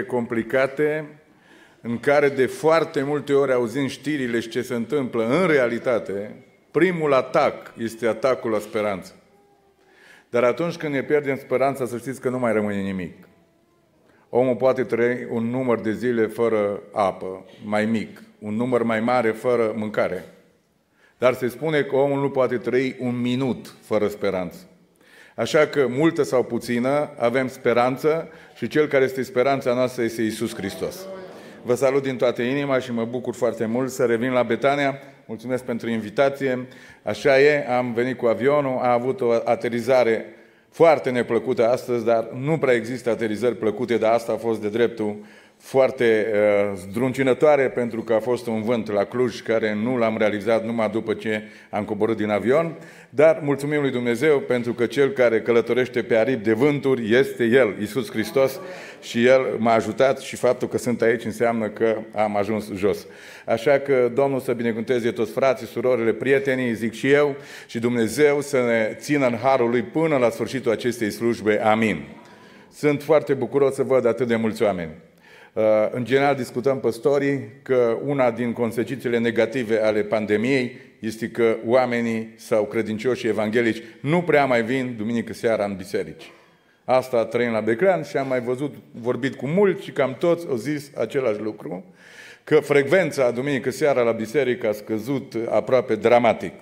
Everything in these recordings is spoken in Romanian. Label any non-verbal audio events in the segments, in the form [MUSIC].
complicate în care de foarte multe ori auzim știrile și ce se întâmplă în realitate, primul atac este atacul la speranță. Dar atunci când ne pierdem speranța, să știți că nu mai rămâne nimic. Omul poate trăi un număr de zile fără apă, mai mic, un număr mai mare fără mâncare. Dar se spune că omul nu poate trăi un minut fără speranță. Așa că, multă sau puțină, avem speranță și cel care este speranța noastră este Isus Hristos. Vă salut din toată inima și mă bucur foarte mult să revin la Betania. Mulțumesc pentru invitație. Așa e, am venit cu avionul, a avut o aterizare foarte neplăcută astăzi, dar nu prea există aterizări plăcute, dar asta a fost de dreptul foarte uh, zdruncinătoare pentru că a fost un vânt la Cluj care nu l-am realizat numai după ce am coborât din avion, dar mulțumim lui Dumnezeu pentru că cel care călătorește pe aripi de vânturi este El, Isus Hristos și El m-a ajutat și faptul că sunt aici înseamnă că am ajuns jos. Așa că Domnul să binecuvânteze toți frații, surorile, prietenii, zic și eu, și Dumnezeu să ne țină în harul Lui până la sfârșitul acestei slujbe. Amin. Sunt foarte bucuros să văd atât de mulți oameni. Uh, în general discutăm păstorii că una din consecințele negative ale pandemiei este că oamenii sau credincioșii evanghelici nu prea mai vin duminică seara în biserici. Asta trăim la Beclean și am mai văzut, vorbit cu mulți și cam toți au zis același lucru, că frecvența duminică seara la biserică a scăzut aproape dramatic.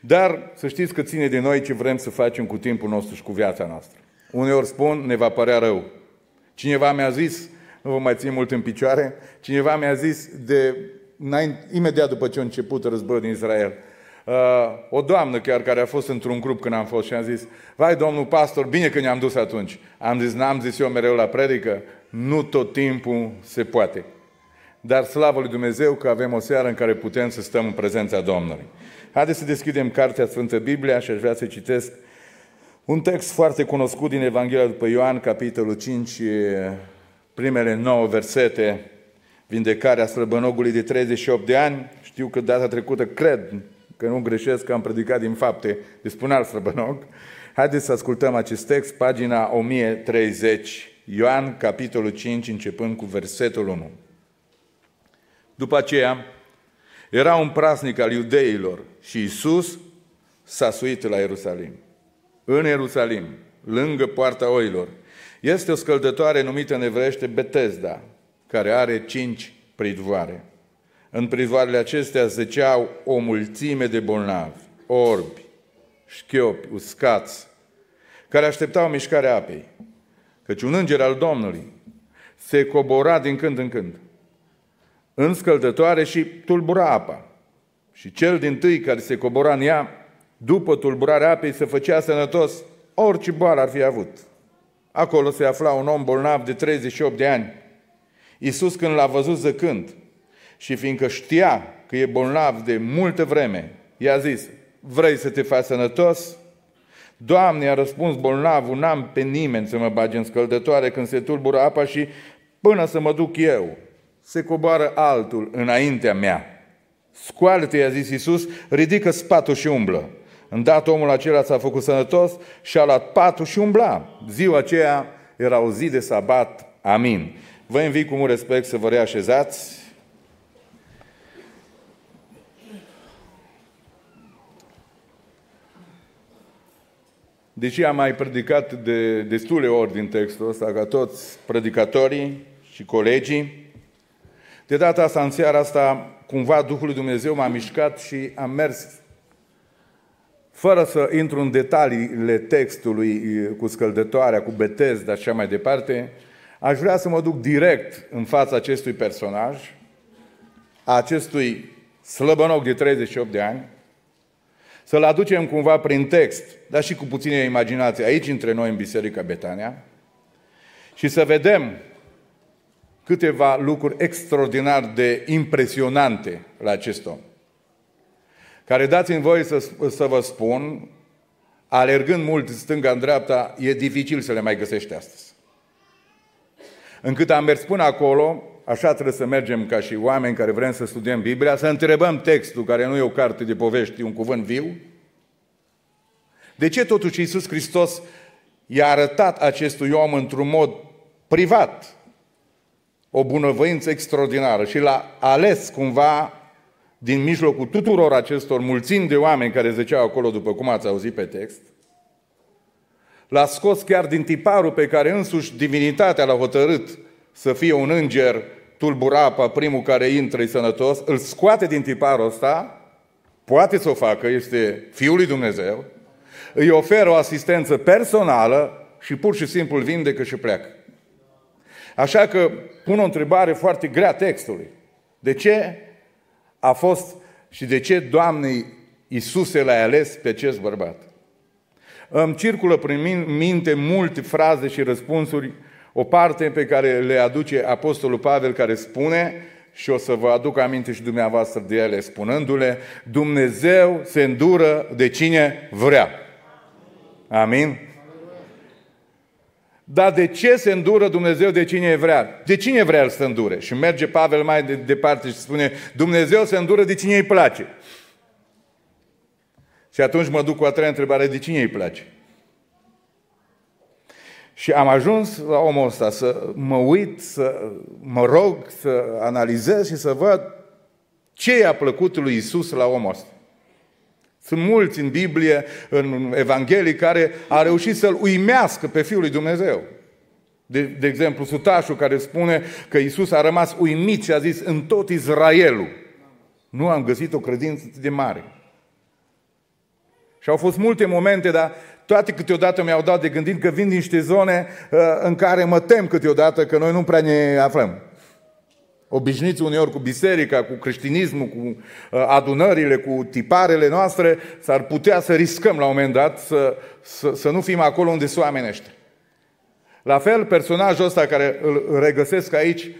Dar să știți că ține de noi ce vrem să facem cu timpul nostru și cu viața noastră. Uneori spun, ne va părea rău. Cineva mi-a zis, nu vă mai țin mult în picioare, cineva mi-a zis de, imediat după ce a început războiul din Israel, uh, o doamnă chiar care a fost într-un grup când am fost și am zis, vai domnul pastor, bine că ne-am dus atunci. Am zis, n-am zis eu mereu la predică, nu tot timpul se poate. Dar slavă lui Dumnezeu că avem o seară în care putem să stăm în prezența Domnului. Haideți să deschidem Cartea Sfântă Biblia și aș vrea să citesc un text foarte cunoscut din Evanghelia după Ioan, capitolul 5, primele nouă versete, vindecarea slăbănogului de 38 de ani. Știu că data trecută, cred că nu greșesc, că am predicat din fapte despre un alt slăbănog. Haideți să ascultăm acest text, pagina 1030, Ioan, capitolul 5, începând cu versetul 1. După aceea, era un praznic al iudeilor și Isus s-a suit la Ierusalim. În Ierusalim, lângă poarta oilor, este o scăldătoare numită în evreiește Betesda, care are cinci pridvoare. În pridvoarele acestea zăceau o mulțime de bolnavi, orbi, șchiopi, uscați, care așteptau mișcarea apei. Căci un înger al Domnului se cobora din când în când în scăldătoare și tulbura apa. Și cel din tâi care se cobora în ea, după tulburarea apei, se făcea sănătos orice boală ar fi avut. Acolo se afla un om bolnav de 38 de ani. Iisus când l-a văzut zăcând și fiindcă știa că e bolnav de multă vreme, i-a zis, vrei să te faci sănătos? Doamne, a răspuns bolnavul, n-am pe nimeni să mă bage în scăldătoare când se tulbură apa și până să mă duc eu, se coboară altul înaintea mea. Scoală-te, i-a zis Iisus, ridică spatul și umblă. Îndată omul acela s-a făcut sănătos și a luat patul și umbla. Ziua aceea era o zi de sabat. Amin. Vă invit cu mult respect să vă reașezați. Deși am mai predicat de destule ori din textul ăsta, ca toți predicatorii și colegii, de data asta, în seara asta, cumva Duhul lui Dumnezeu m-a mișcat și am mers fără să intru în detaliile textului cu scăldătoarea, cu betez, dar așa mai departe, aș vrea să mă duc direct în fața acestui personaj, a acestui slăbănoc de 38 de ani, să-l aducem cumva prin text, dar și cu puțină imaginație aici între noi în Biserica Betania și să vedem câteva lucruri extraordinar de impresionante la acest om care dați-mi voi să, să vă spun, alergând mult stânga în dreapta, e dificil să le mai găsești astăzi. Încât am mers până acolo, așa trebuie să mergem ca și oameni care vrem să studiem Biblia, să întrebăm textul, care nu e o carte de povești, e un cuvânt viu. De ce totuși Iisus Hristos i-a arătat acestui om într-un mod privat, o bunăvoință extraordinară și l-a ales cumva din mijlocul tuturor acestor mulțimi de oameni care ziceau acolo, după cum ați auzit pe text, l-a scos chiar din tiparul pe care însuși divinitatea l-a hotărât să fie un înger tulburapa, primul care intră e sănătos, îl scoate din tiparul ăsta, poate să o facă, este Fiul lui Dumnezeu, îi oferă o asistență personală și pur și simplu îl vindecă și pleacă. Așa că pun o întrebare foarte grea textului. De ce a fost și de ce Doamnei Iisuse l-a ales pe acest bărbat? Îmi circulă prin minte multe fraze și răspunsuri, o parte pe care le aduce Apostolul Pavel care spune, și o să vă aduc aminte și dumneavoastră de ele, spunându-le, Dumnezeu se îndură de cine vrea. Amin? Dar de ce se îndură Dumnezeu de cine vrea? De cine vrea să îndure? Și merge Pavel mai de, departe și spune, Dumnezeu se îndură de cine îi place. Și atunci mă duc cu a treia întrebare, de cine îi place? Și am ajuns la omul ăsta să mă uit, să mă rog, să analizez și să văd ce i-a plăcut lui Isus la omul ăsta. Sunt mulți în Biblie, în Evanghelii, care a reușit să-L uimească pe Fiul lui Dumnezeu. De, de exemplu, Sutașul care spune că Isus a rămas uimit și a zis în tot Israelul. Nu am găsit o credință de mare. Și au fost multe momente, dar toate câteodată mi-au dat de gândit că vin din niște zone uh, în care mă tem câteodată că noi nu prea ne aflăm obișnuiți uneori cu biserica, cu creștinismul, cu uh, adunările, cu tiparele noastre, s-ar putea să riscăm la un moment dat să, să, să nu fim acolo unde sunt oamenii ăștia. La fel, personajul ăsta care îl regăsesc aici,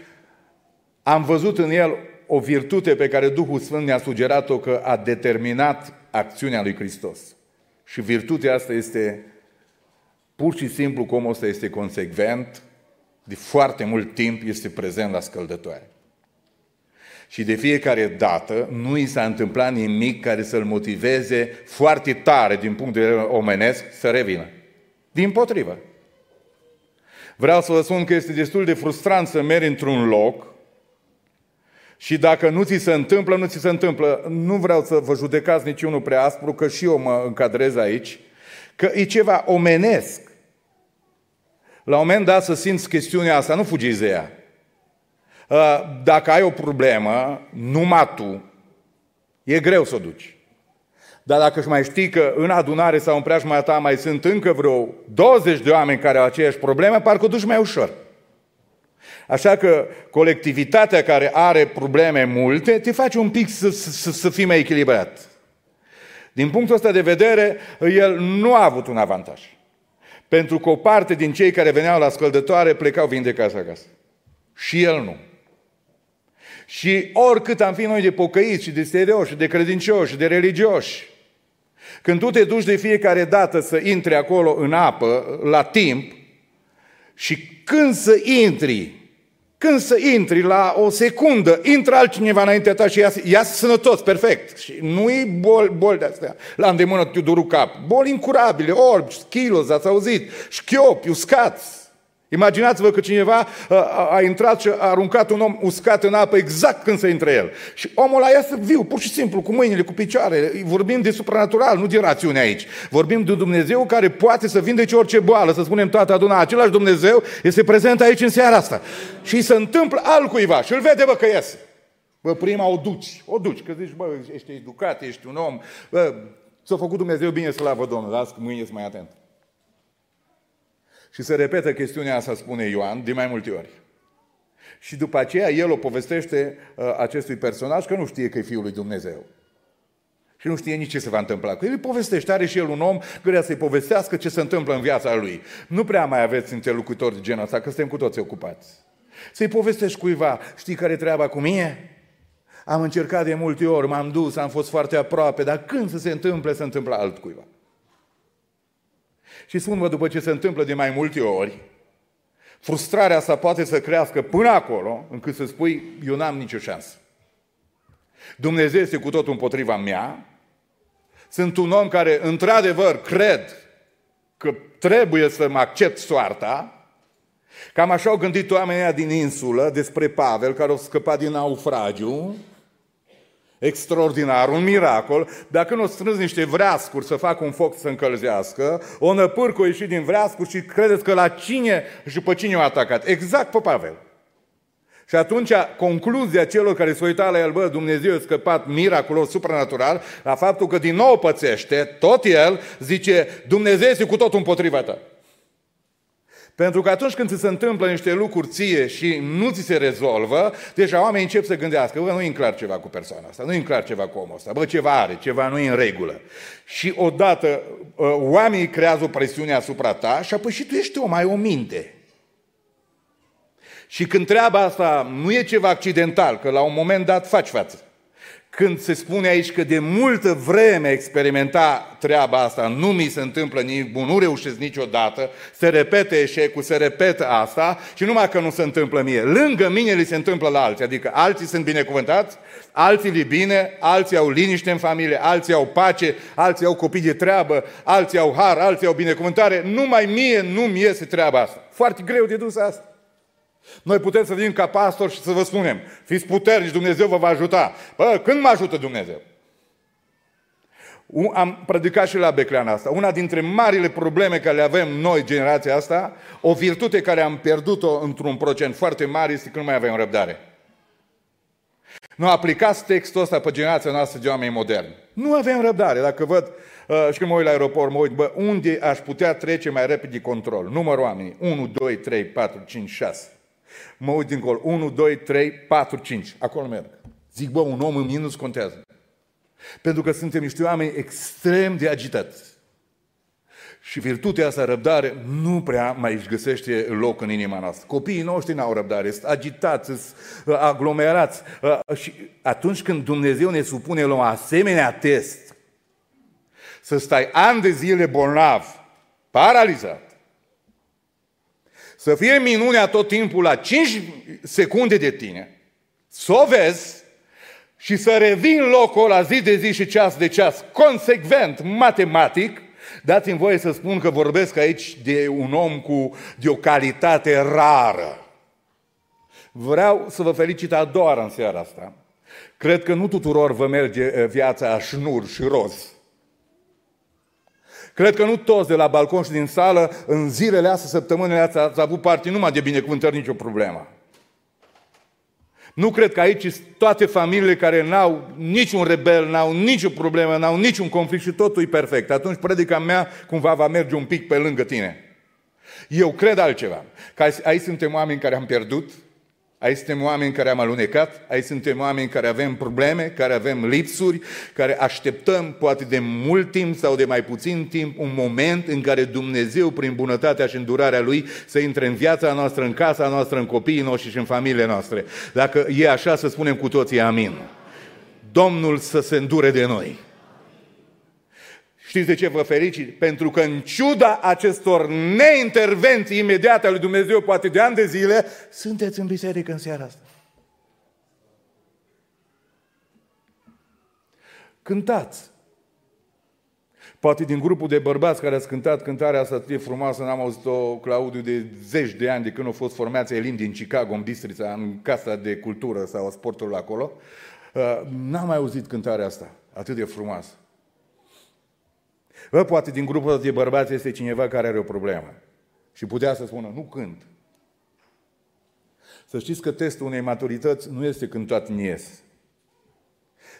am văzut în el o virtute pe care Duhul Sfânt ne-a sugerat-o că a determinat acțiunea lui Hristos. Și virtutea asta este pur și simplu cum ăsta este consecvent, de foarte mult timp este prezent la scăldătoare. Și de fiecare dată nu i s-a întâmplat nimic care să-l motiveze foarte tare din punct de vedere omenesc să revină. Din potrivă. Vreau să vă spun că este destul de frustrant să mergi într-un loc și dacă nu ți se întâmplă, nu ți se întâmplă. Nu vreau să vă judecați niciunul prea aspru, că și eu mă încadrez aici, că e ceva omenesc. La un moment dat să simți chestiunea asta, nu fugiți de ea. Uh, dacă ai o problemă, numai tu, e greu să o duci. Dar dacă își mai știi că în adunare sau în preajma ta mai sunt încă vreo 20 de oameni care au aceeași probleme, parcă o duci mai ușor. Așa că colectivitatea care are probleme multe, te face un pic să, să, să fii mai echilibrat. Din punctul ăsta de vedere, el nu a avut un avantaj. Pentru că o parte din cei care veneau la scăldătoare plecau vindecați acasă. Și el nu. Și oricât am fi noi de pocăiți și de serioși, și de credincioși, și de religioși, când tu te duci de fiecare dată să intri acolo în apă, la timp, și când să intri, când să intri la o secundă, intră altcineva înaintea ta și ia, ia sănătos, perfect. Și nu e boli, boli de astea. La îndemână te durul cap. Boli incurabile, orbi, schilos, ați auzit, șchiopi, uscați. Imaginați-vă că cineva a intrat și a aruncat un om uscat în apă exact când se intre el. Și omul ăla iasă viu, pur și simplu, cu mâinile, cu picioare. Vorbim de supranatural, nu de rațiune aici. Vorbim de Dumnezeu care poate să vindece orice boală, să spunem toată aduna. Același Dumnezeu este prezent aici în seara asta. Și se întâmplă altcuiva și îl vede, bă, că iese. Bă, prima o duci, o duci, că zici, bă, ești educat, ești un om, bă, s-a făcut Dumnezeu bine, slavă Domnului, las că mâine ești mai atent. Și se repetă chestiunea asta, spune Ioan, de mai multe ori. Și după aceea el o povestește uh, acestui personaj că nu știe că e Fiul lui Dumnezeu. Și nu știe nici ce se va întâmpla cu el. Îi povestește, are și el un om care să-i povestească ce se întâmplă în viața lui. Nu prea mai aveți interlocutori de genul ăsta, că suntem cu toți ocupați. Să-i povestești cuiva, știi care treaba cu mine? Am încercat de multe ori, m-am dus, am fost foarte aproape, dar când să se întâmple, se întâmplă altcuiva. Și spun-vă, după ce se întâmplă de mai multe ori, frustrarea asta poate să crească până acolo, încât să spui, eu n-am nicio șansă. Dumnezeu este cu totul împotriva mea, sunt un om care, într-adevăr, cred că trebuie să mă accept soarta, Cam așa au gândit oamenii din insulă despre Pavel, care a scăpat din naufragiu, extraordinar, un miracol. Dacă nu o strâns niște vreascuri să facă un foc să încălzească, o năpârcă o ieșit din vreascuri și credeți că la cine și pe cine a atacat? Exact pe Pavel. Și atunci, concluzia celor care se uitat la el, bă, Dumnezeu a scăpat miraculos, supranatural, la faptul că din nou pățește, tot el zice, Dumnezeu este cu totul împotriva ta. Pentru că atunci când ți se întâmplă niște lucruri ție și nu ți se rezolvă, deja oamenii încep să gândească, bă, nu e clar ceva cu persoana asta, nu e clar ceva cu omul ăsta, bă, ceva are, ceva nu e în regulă. Și odată ă, oamenii creează o presiune asupra ta și apoi și tu ești om, ai o minte. Și când treaba asta nu e ceva accidental, că la un moment dat faci față, când se spune aici că de multă vreme experimenta treaba asta, nu mi se întâmplă nimic bun, nu reușesc niciodată, se repete eșecul, se repetă asta și numai că nu se întâmplă mie. Lângă mine li se întâmplă la alții, adică alții sunt binecuvântați, alții li bine, alții au liniște în familie, alții au pace, alții au copii de treabă, alții au har, alții au binecuvântare, numai mie nu-mi iese treaba asta. Foarte greu de dus asta. Noi putem să venim ca pastor și să vă spunem, fiți puternici, Dumnezeu vă va ajuta. Bă, când mă ajută Dumnezeu? Am predicat și la Beclean asta. Una dintre marile probleme care le avem noi, generația asta, o virtute care am pierdut-o într-un procent foarte mare, este că nu mai avem răbdare. Nu aplicați textul ăsta pe generația noastră de oameni moderni. Nu avem răbdare. Dacă văd uh, și când mă uit la aeroport, mă uit, bă, unde aș putea trece mai repede control? Numărul oamenii. 1, 2, 3, 4, 5, 6. Mă uit dincolo. 1, 2, 3, 4, 5. Acolo merg. Zic, bă, un om în minus contează. Pentru că suntem niște oameni extrem de agitați. Și virtutea asta, răbdare, nu prea mai își găsește loc în inima noastră. Copiii noștri n-au răbdare, sunt agitați, sunt uh, aglomerați. Uh, și atunci când Dumnezeu ne supune la un asemenea test, să stai ani de zile bolnav, paralizat, să fie minunea tot timpul la 5 secunde de tine, să o vezi și să revin locul la zi de zi și ceas de ceas, consecvent, matematic, dați-mi voie să spun că vorbesc aici de un om cu de o calitate rară. Vreau să vă felicit a doua în seara asta. Cred că nu tuturor vă merge eh, viața a șnur și roz. Cred că nu toți de la balcon și din sală, în zilele astea, săptămânile astea, ați avut parte numai de binecuvântări, nicio problemă. Nu cred că aici toate familiile care n-au niciun rebel, n-au nicio problemă, n-au niciun conflict și totul e perfect. Atunci predica mea cumva va merge un pic pe lângă tine. Eu cred altceva. Că aici suntem oameni care am pierdut, Aici suntem oameni care am alunecat, aici suntem oameni care avem probleme, care avem lipsuri, care așteptăm poate de mult timp sau de mai puțin timp un moment în care Dumnezeu, prin bunătatea și îndurarea Lui, să intre în viața noastră, în casa noastră, în copiii noștri și în familiile noastre. Dacă e așa, să spunem cu toții amin. Domnul să se îndure de noi. Știți de ce vă fericit? Pentru că în ciuda acestor neintervenții imediate ale lui Dumnezeu, poate de ani de zile, sunteți în biserică în seara asta. Cântați. Poate din grupul de bărbați care ați cântat cântarea asta atât de frumoasă, n-am auzit-o, Claudiu, de zeci de ani de când au fost formați Elim din Chicago, în Bistrița, în Casa de Cultură sau a Sportului acolo. Uh, n-am mai auzit cântarea asta atât de frumoasă. Bă, poate din grupul de bărbați este cineva care are o problemă. Și putea să spună, nu cânt. Să știți că testul unei maturități nu este când toate ies.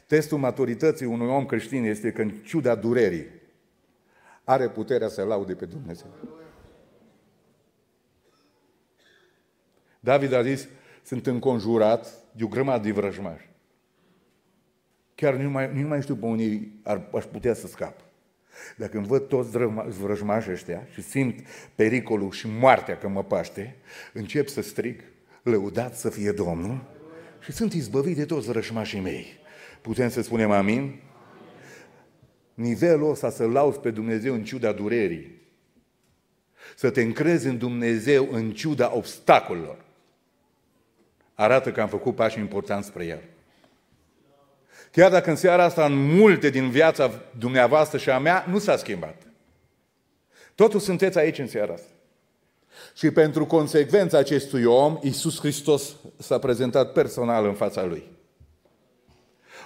Testul maturității unui om creștin este că în ciuda durerii are puterea să laude pe Dumnezeu. David a zis, sunt înconjurat de o grămadă de vrăjmași. Chiar nu mai, nu mai știu pe unii ar, aș putea să scap. Dacă îmi văd toți vrăjmașii ăștia și simt pericolul și moartea că mă paște, încep să strig, lăudat să fie Domnul și sunt izbăvit de toți vrăjmașii mei. Putem să spunem amin? Nivelul ăsta să lauzi pe Dumnezeu în ciuda durerii. Să te încrezi în Dumnezeu în ciuda obstacolelor. Arată că am făcut pași importanți spre El. Chiar dacă în seara asta, în multe din viața dumneavoastră și a mea, nu s-a schimbat. Totul sunteți aici în seara asta. Și pentru consecvența acestui om, Iisus Hristos s-a prezentat personal în fața lui.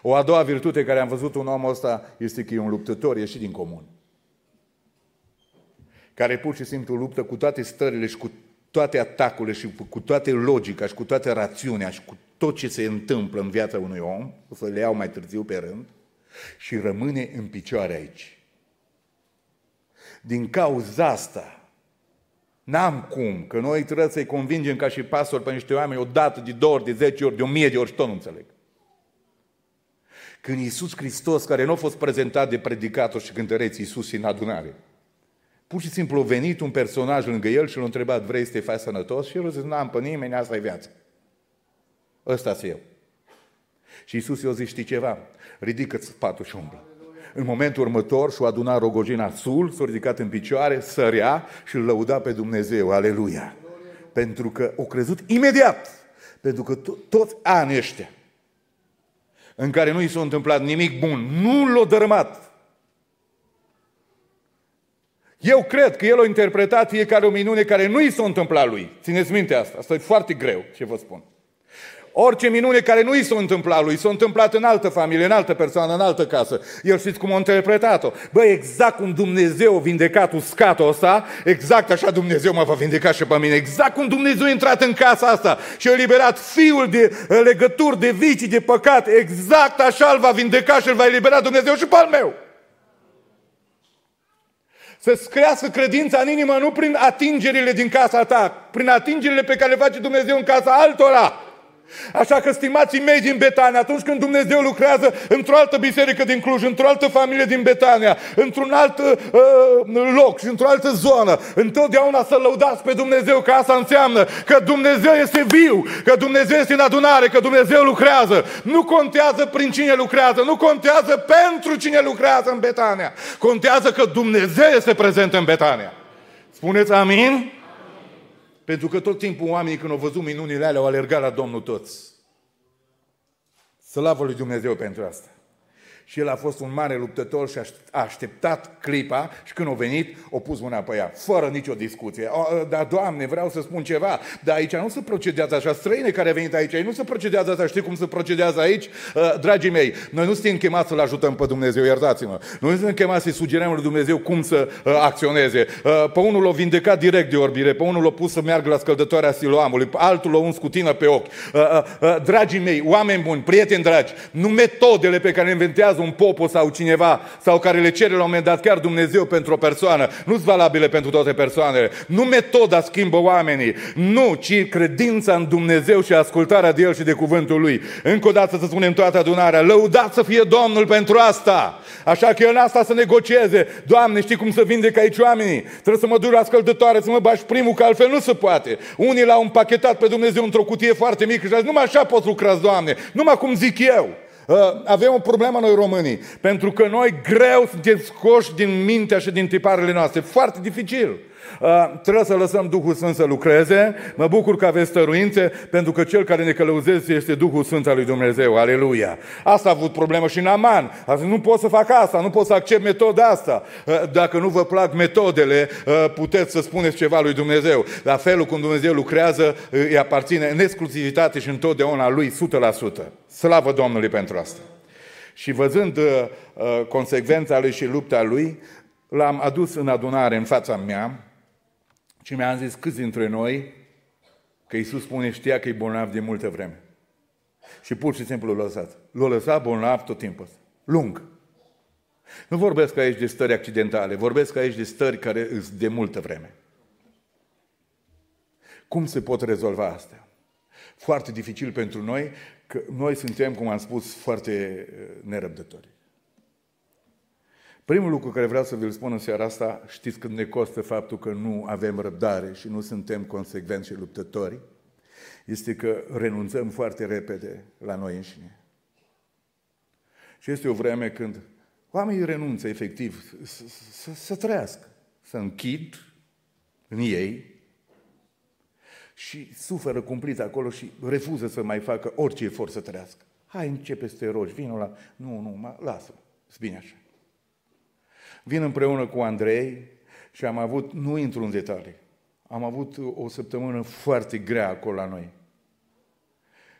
O a doua virtute care am văzut un om ăsta este că e un luptător ieșit din comun. Care pur și simplu luptă cu toate stările și cu toate atacurile și cu toate logica și cu toate rațiunea și cu tot ce se întâmplă în viața unui om, o să le iau mai târziu pe rând, și rămâne în picioare aici. Din cauza asta, n-am cum, că noi trebuie să-i convingem ca și pastor pe niște oameni o dată, de două ori, de zece ori, de o mie de ori și tot nu înțeleg. Când Iisus Hristos, care nu a fost prezentat de predicator și cântăreți Iisus în adunare, pur și simplu a venit un personaj lângă el și l-a întrebat, vrei să te faci sănătos? Și el a zis, n-am pe nimeni, asta e viața. Ăsta eu. Și Iisus i-a zis, știi ceva? Ridică-ți patul și umblă. În momentul următor și-a adunat rogojina sul, s-a ridicat în picioare, sărea și îl lăuda pe Dumnezeu. Aleluia! Pentru că o crezut imediat. Pentru că toți anii ăștia în care nu i s-a întâmplat nimic bun, nu l-a dărâmat. Eu cred că el a interpretat fiecare o minune care nu i s-a întâmplat lui. Țineți minte asta, asta e foarte greu ce vă spun. Orice minune care nu i s-a întâmplat lui, s-a întâmplat în altă familie, în altă persoană, în altă casă. El știți cum a interpretat-o. Bă, exact cum Dumnezeu a vindecat uscatul ăsta, exact așa Dumnezeu mă va vindeca și pe mine. Exact cum Dumnezeu a intrat în casa asta și a eliberat fiul de legături, de vicii, de păcat. Exact așa îl va vindeca și îl va elibera Dumnezeu și pe al meu. Să-ți crească credința în inimă nu prin atingerile din casa ta, prin atingerile pe care le face Dumnezeu în casa altora. Așa că, stimații mei din Betania, atunci când Dumnezeu lucrează într-o altă biserică din Cluj, într-o altă familie din Betania, într-un alt uh, loc și într-o altă zonă, întotdeauna să lăudați pe Dumnezeu, că asta înseamnă că Dumnezeu este viu, că Dumnezeu este în adunare, că Dumnezeu lucrează. Nu contează prin cine lucrează, nu contează pentru cine lucrează în Betania. Contează că Dumnezeu este prezent în Betania. Spuneți amin? Pentru că tot timpul oamenii când au văzut minunile alea au alergat la Domnul toți. Slavă lui Dumnezeu pentru asta. Și el a fost un mare luptător și a așteptat clipa și când a venit, a pus mâna pe ea, fără nicio discuție. O, dar, Doamne, vreau să spun ceva, dar aici nu se procedează așa. Străine care a venit aici, ei nu se procedează așa. Știi cum se procedează aici? Uh, dragii mei, noi nu suntem chemați să-L ajutăm pe Dumnezeu, iertați-mă. Noi nu suntem chemați să-i sugerăm lui Dumnezeu cum să uh, acționeze. Uh, pe unul l-a vindecat direct de orbire, pe unul l-a pus să meargă la scăldătoarea siloamului, altul l-a uns cu tină pe ochi. Uh, uh, uh, dragii mei, oameni buni, prieteni dragi, nu metodele pe care le inventează inventează un popo sau cineva sau care le cere la un moment dat chiar Dumnezeu pentru o persoană, nu sunt valabile pentru toate persoanele. Nu metoda schimbă oamenii, nu, ci credința în Dumnezeu și ascultarea de El și de cuvântul Lui. Încă o dată să spunem toată adunarea, lăudat să fie Domnul pentru asta. Așa că El în asta să negocieze. Doamne, știi cum să vindec aici oamenii? Trebuie să mă duc la scăldătoare, să mă bași primul, că altfel nu se poate. Unii l-au împachetat pe Dumnezeu într-o cutie foarte mică și a zis, numai așa poți lucra, Doamne, numai cum zic eu. Uh, avem o problemă noi românii, pentru că noi greu suntem scoși din mintea și din tiparele noastre. Foarte dificil. Uh, trebuie să lăsăm Duhul Sfânt să lucreze. Mă bucur că aveți stăruințe, pentru că cel care ne călăuzește este Duhul Sfânt al lui Dumnezeu. Aleluia! Asta a avut problemă și în Aman. A zis, nu pot să fac asta, nu pot să accept metoda asta. Uh, dacă nu vă plac metodele, uh, puteți să spuneți ceva lui Dumnezeu. La felul cum Dumnezeu lucrează, uh, îi aparține în exclusivitate și întotdeauna lui 100%. Slavă Domnului pentru asta! Și văzând uh, uh, consecvența lui și lupta lui, l-am adus în adunare în fața mea și mi-a zis câți dintre noi că Iisus spune știa că e bolnav de multă vreme. Și pur și simplu l-a lăsat. L-a lăsat bolnav tot timpul Lung. Nu vorbesc aici de stări accidentale, vorbesc aici de stări care sunt de multă vreme. Cum se pot rezolva astea? Foarte dificil pentru noi, că noi suntem, cum am spus, foarte eh, nerăbdători. Primul lucru care vreau să vi-l spun în seara asta, știți când ne costă faptul că nu avem răbdare și nu suntem consecvenți și luptători, este că renunțăm foarte repede la noi înșine. Și este o vreme când oamenii renunță efectiv să, să trăiască, să închid în ei și suferă cumplit acolo și refuză să mai facă orice efort să trăiască. Hai, începe să te rogi, vină la... Nu, nu, mă, lasă, bine așa. Vin împreună cu Andrei și am avut, nu intru în detalii, am avut o săptămână foarte grea acolo la noi.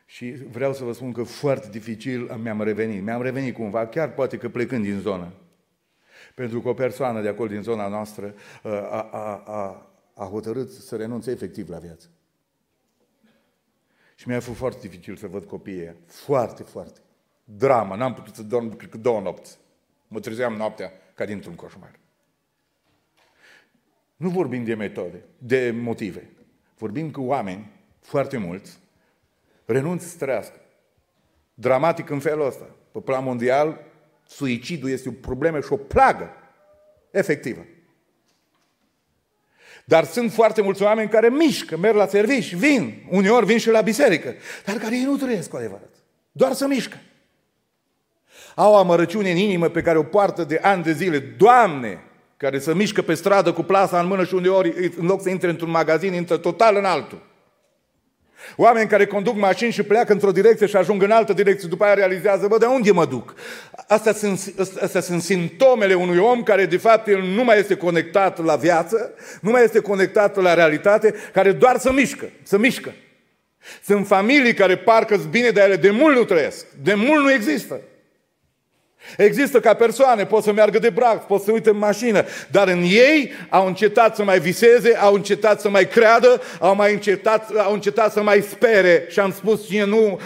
Și vreau să vă spun că foarte dificil mi-am revenit. Mi-am revenit cumva, chiar poate că plecând din zonă. Pentru că o persoană de acolo din zona noastră uh, a, a, a, a hotărât să renunțe efectiv la viață. Și mi-a fost foarte dificil să văd copiii Foarte, foarte. Drama. N-am putut să dorm, cred că două nopți. Mă trezeam noaptea ca dintr-un coșmar. Nu vorbim de metode, de motive. Vorbim cu oameni, foarte mulți, renunță să trăiască. Dramatic în felul ăsta. Pe plan mondial, suicidul este o problemă și o plagă efectivă. Dar sunt foarte mulți oameni care mișcă, merg la servici, vin, uneori vin și la biserică, dar care ei nu trăiesc cu adevărat. Doar să mișcă. Au amărăciune în inimă pe care o poartă de ani de zile. Doamne, care să mișcă pe stradă cu plasa în mână și uneori, în loc să intre într-un magazin, intră total în altul. Oameni care conduc mașini și pleacă într-o direcție și ajung în altă direcție, după aia realizează, bă, de unde mă duc? Astea sunt, astea sunt simptomele unui om care, de fapt, el nu mai este conectat la viață, nu mai este conectat la realitate, care doar să mișcă, să mișcă. Sunt familii care parcă bine, dar ele de mult nu trăiesc, de mult nu există. Există ca persoane, pot să meargă de braț, pot să uite în mașină, dar în ei au încetat să mai viseze, au încetat să mai creadă, au, mai încetat, au încetat să mai spere. Și am spus cine nu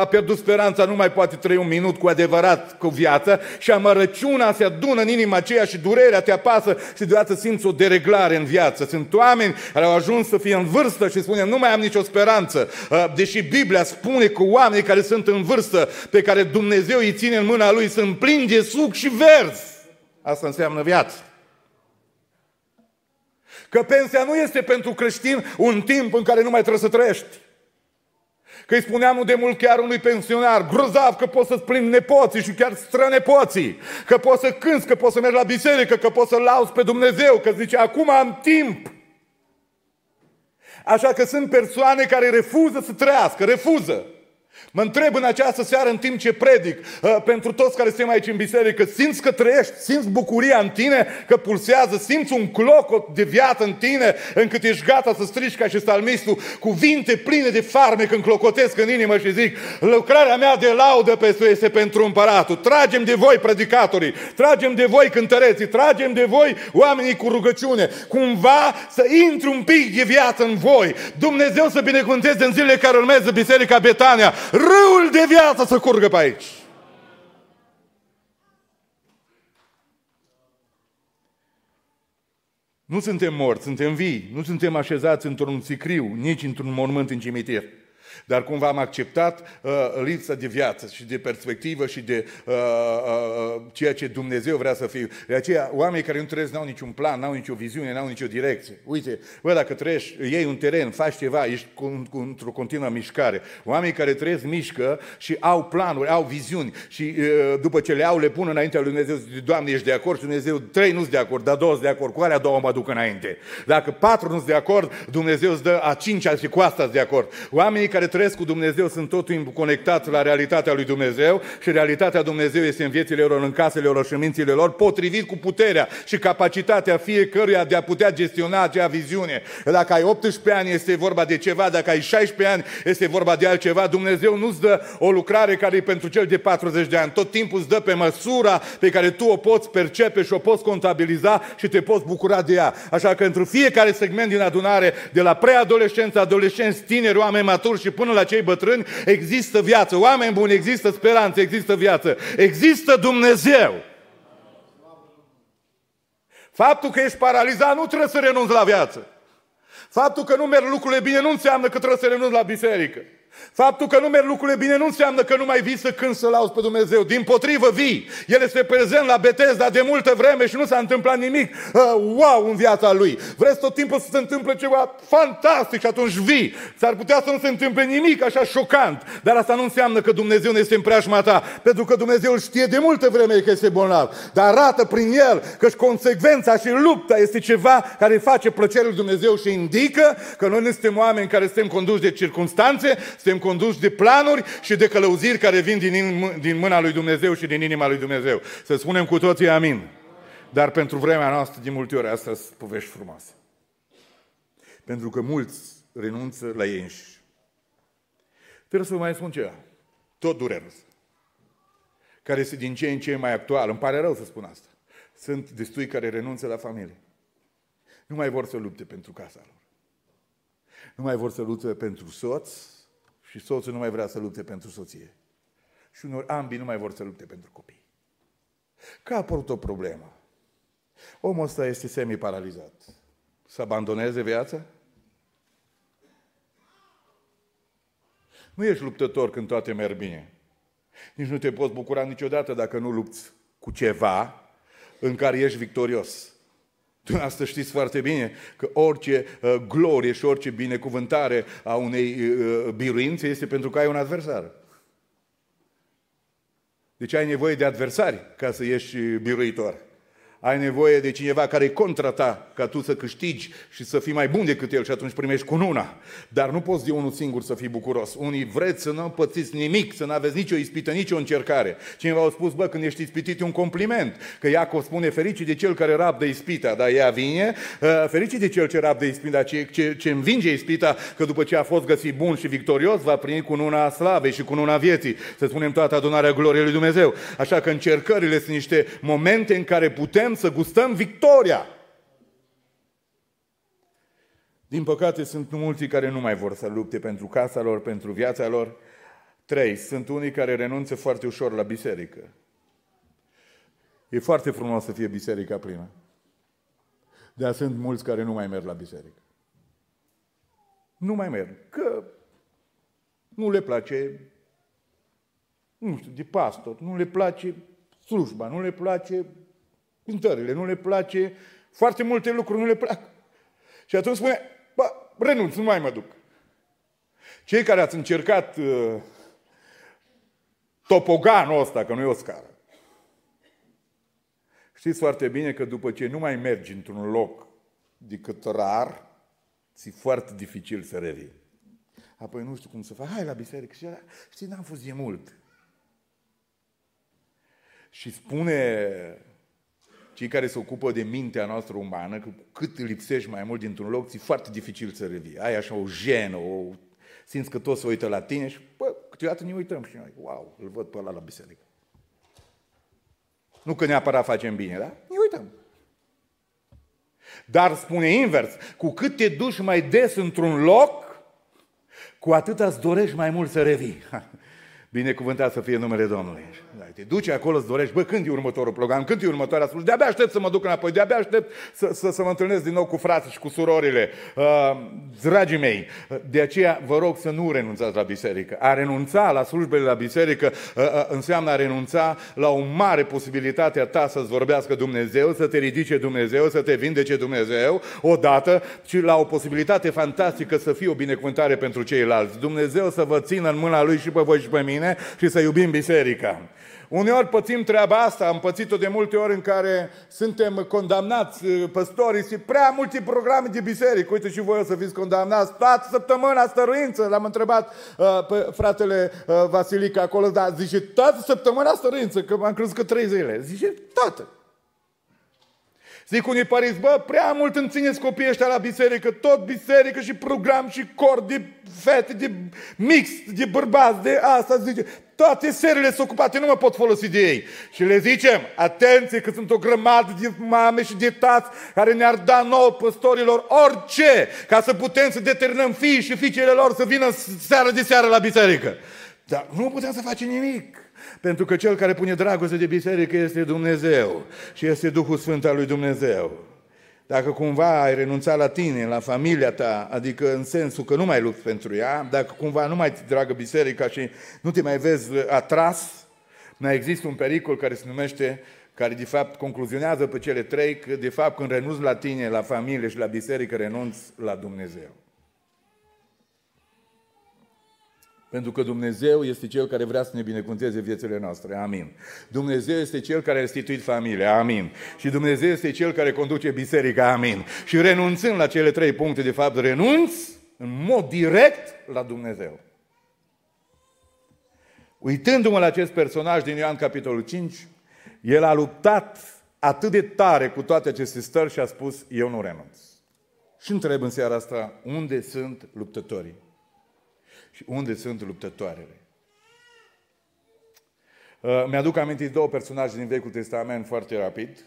a pierdut speranța nu mai poate trăi un minut cu adevărat cu viața și amărăciunea se adună în inima aceea și durerea te apasă și deodată simți o dereglare în viață. Sunt oameni care au ajuns să fie în vârstă și spune nu mai am nicio speranță, deși Biblia spune că oamenii care sunt în vârstă, pe care Dumnezeu îi ține în mâna lui, sunt plin de suc și verzi. Asta înseamnă viață. Că pensia nu este pentru creștin un timp în care nu mai trebuie să trăiești. Că îi spuneam de mult chiar unui pensionar, grozav că poți să-ți plimbi nepoții și chiar strănepoții, că poți să cânți, că poți să mergi la biserică, că poți să lauzi pe Dumnezeu, că zice, acum am timp. Așa că sunt persoane care refuză să trăiască, refuză. Mă întreb în această seară, în timp ce predic, uh, pentru toți care suntem aici în biserică, simți că trăiești, simți bucuria în tine, că pulsează, simți un clocot de viață în tine, încât ești gata să strici ca și salmistul, cuvinte pline de farme când clocotesc în inimă și zic, lucrarea mea de laudă pe este pentru împăratul. Tragem de voi predicatorii, tragem de voi cântăreții, tragem de voi oamenii cu rugăciune, cumva să intri un pic de viață în voi. Dumnezeu să binecuvânteze în zilele care urmează Biserica Betania râul de viață să curgă pe aici. Nu suntem morți, suntem vii, nu suntem așezați într-un sicriu, nici într-un mormânt în cimitir. Dar cumva am acceptat uh, lipsa de viață și de perspectivă și de uh, uh, uh, ceea ce Dumnezeu vrea să fie. De aceea, oamenii care nu trăiesc n-au niciun plan, n-au nicio viziune, n-au nicio direcție. Uite, bă, dacă trăiești, iei un teren, faci ceva, ești cu, cu, într-o continuă mișcare. Oamenii care trăiesc mișcă și au planuri, au viziuni și uh, după ce le au, le pun înaintea lui Dumnezeu, zice, Doamne, ești de acord? Și Dumnezeu, trei nu-s de acord, dar două de acord. Cu alea două mă duc înainte. Dacă patru nu-s de acord, Dumnezeu îți dă a cincea și cu asta de acord. Oamenii care trăiesc cu Dumnezeu sunt tot timpul conectați la realitatea lui Dumnezeu și realitatea Dumnezeu este în viețile lor, în casele lor și în mințile lor, potrivit cu puterea și capacitatea fiecăruia de a putea gestiona acea viziune. Dacă ai 18 ani este vorba de ceva, dacă ai 16 ani este vorba de altceva, Dumnezeu nu-ți dă o lucrare care e pentru cel de 40 de ani. Tot timpul îți dă pe măsura pe care tu o poți percepe și o poți contabiliza și te poți bucura de ea. Așa că într fiecare segment din adunare, de la preadolescență, adolescenți, tineri, oameni maturi și până la cei bătrâni, există viață. Oameni buni, există speranță, există viață. Există Dumnezeu. Faptul că ești paralizat nu trebuie să renunți la viață. Faptul că nu merg lucrurile bine nu înseamnă că trebuie să renunți la biserică. Faptul că nu merg lucrurile bine nu înseamnă că nu mai vii să când să lauzi pe Dumnezeu. Din potrivă vii. El este prezent la Betesda de multă vreme și nu s-a întâmplat nimic uh, wow în viața lui. Vreți tot timpul să se întâmple ceva fantastic și atunci vii. S-ar putea să nu se întâmple nimic așa șocant. Dar asta nu înseamnă că Dumnezeu nu este în preajma ta. Pentru că Dumnezeu îl știe de multă vreme că este bolnav. Dar arată prin el că consecvența și lupta este ceva care face plăcerea lui Dumnezeu și indică că noi nu suntem oameni care suntem conduși de circunstanțe, suntem conduși de planuri și de călăuziri care vin din, din mâna lui Dumnezeu și din inima lui Dumnezeu. Să spunem cu toții amin. Dar pentru vremea noastră, de multe ori, asta sunt povești frumoase. Pentru că mulți renunță la ei înșiși. Trebuie să vă mai spun ceva. Tot dureros. Care este din ce în ce mai actual. Îmi pare rău să spun asta. Sunt destui care renunță la familie. Nu mai vor să lupte pentru casa lor. Nu mai vor să lupte pentru soț și soțul nu mai vrea să lupte pentru soție. Și unor ambii nu mai vor să lupte pentru copii. Că a apărut o problemă. Omul ăsta este semi-paralizat. Să abandoneze viața? Nu ești luptător când toate merg bine. Nici nu te poți bucura niciodată dacă nu lupți cu ceva în care ești victorios. Asta știți foarte bine, că orice uh, glorie și orice binecuvântare a unei uh, biruințe este pentru că ai un adversar. Deci ai nevoie de adversari ca să ieși biruitor. Ai nevoie de cineva care e contra ta, ca tu să câștigi și să fii mai bun decât el și atunci primești cu una. Dar nu poți de unul singur să fii bucuros. Unii vreți să nu pățiți nimic, să nu aveți nicio ispită, nicio încercare. Cineva a spus, bă, când ești ispitit e un compliment. Că Iacov spune, fericit de cel care rabdă ispita, dar ea vine, uh, fericit de cel ce rabdă ispita, ce, ce, ce învinge ispita, că după ce a fost găsit bun și victorios, va primi cu una slavei și cu una vieții. Să spunem toată adunarea gloriei lui Dumnezeu. Așa că încercările sunt niște momente în care putem putem să gustăm victoria. Din păcate, sunt mulți care nu mai vor să lupte pentru casa lor, pentru viața lor. Trei, sunt unii care renunță foarte ușor la biserică. E foarte frumos să fie biserica plină. Dar sunt mulți care nu mai merg la biserică. Nu mai merg. Că nu le place, nu știu, de pastor, nu le place slujba, nu le place cântările, nu le place, foarte multe lucruri nu le plac. Și atunci spune, bă, renunț, nu mai mă duc. Cei care ați încercat uh, topoganul ăsta, că nu e o scară, știți foarte bine că după ce nu mai mergi într-un loc decât rar, ți foarte dificil să revii. Apoi nu știu cum să fac, hai la biserică. Și știi, n-am fost de mult. Și spune cei care se ocupă de mintea noastră umană, că cât lipsești mai mult dintr-un loc, ți foarte dificil să revii. Ai așa o jenă, o... simți că toți se uită la tine și, bă, câteodată ne uităm și noi, wow, îl văd pe ăla la biserică. Nu că neapărat facem bine, da? Ne uităm. Dar spune invers, cu cât te duci mai des într-un loc, cu atât îți dorești mai mult să revii. [LAUGHS] Binecuvântat să fie numele Domnului. Da, te duci acolo, îți dorești, bă, când e următorul program, când e următoarea slujbă, de-abia aștept să mă duc înapoi, de-abia aștept să, să, să mă întâlnesc din nou cu frații și cu surorile. Uh, dragii mei, de aceea vă rog să nu renunțați la biserică. A renunța la slujbele la biserică uh, uh, înseamnă a renunța la o mare posibilitate a ta să-ți vorbească Dumnezeu, să te ridice Dumnezeu, să te vindece Dumnezeu odată și la o posibilitate fantastică să fie o binecuvântare pentru ceilalți. Dumnezeu să vă țină în mâna Lui și pe voi și pe mine și să iubim biserica. Uneori pățim treaba asta, am pățit-o de multe ori în care suntem condamnați, uh, păstorii, și prea multe programe de biserică. Uite și voi o să fiți condamnați toată săptămâna stăruință. L-am întrebat uh, pe fratele uh, Vasilica acolo, dar zice, toată săptămâna stăruință, că m-am crezut că trei zile. Zice, toată. Zic unii părinți, bă, prea mult îmi țineți copiii ăștia la biserică, tot biserică și program și cor de fete, de mix, de bărbați, de asta, zice, toate serile sunt ocupate, nu mă pot folosi de ei. Și le zicem, atenție că sunt o grămadă de mame și de tați care ne-ar da nouă păstorilor orice ca să putem să determinăm fiii și fiicele lor să vină seară de seară la biserică. Dar nu putem să facem nimic. Pentru că cel care pune dragoste de biserică este Dumnezeu și este Duhul Sfânt al lui Dumnezeu. Dacă cumva ai renunțat la tine, la familia ta, adică în sensul că nu mai lupți pentru ea, dacă cumva nu mai ți dragă biserica și nu te mai vezi atras, mai există un pericol care se numește, care de fapt concluzionează pe cele trei, că de fapt când renunți la tine, la familie și la biserică, renunți la Dumnezeu. Pentru că Dumnezeu este Cel care vrea să ne binecuvânteze viețile noastre. Amin. Dumnezeu este Cel care a restituit familia. Amin. Și Dumnezeu este Cel care conduce biserica. Amin. Și renunțând la cele trei puncte, de fapt, renunț în mod direct la Dumnezeu. Uitându-mă la acest personaj din Ioan capitolul 5, el a luptat atât de tare cu toate aceste stări și a spus, eu nu renunț. Și întreb în seara asta, unde sunt luptătorii? Și unde sunt luptătoarele? Uh, mi-aduc aminte două personaje din Vechiul Testament foarte rapid.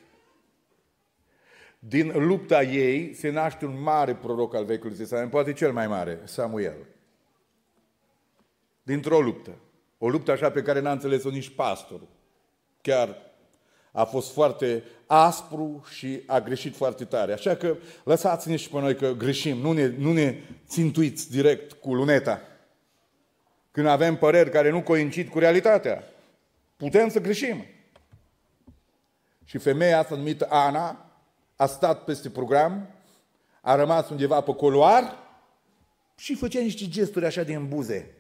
Din lupta ei se naște un mare proroc al Vechiului Testament, poate cel mai mare, Samuel. Dintr-o luptă. O luptă așa pe care n-a înțeles-o nici pastorul. Chiar a fost foarte aspru și a greșit foarte tare. Așa că lăsați-ne și pe noi că greșim, nu ne, nu ne țintuiți direct cu luneta. Când avem păreri care nu coincid cu realitatea, putem să greșim. Și femeia asta numită Ana a stat peste program, a rămas undeva pe coloar și făcea niște gesturi așa din buze.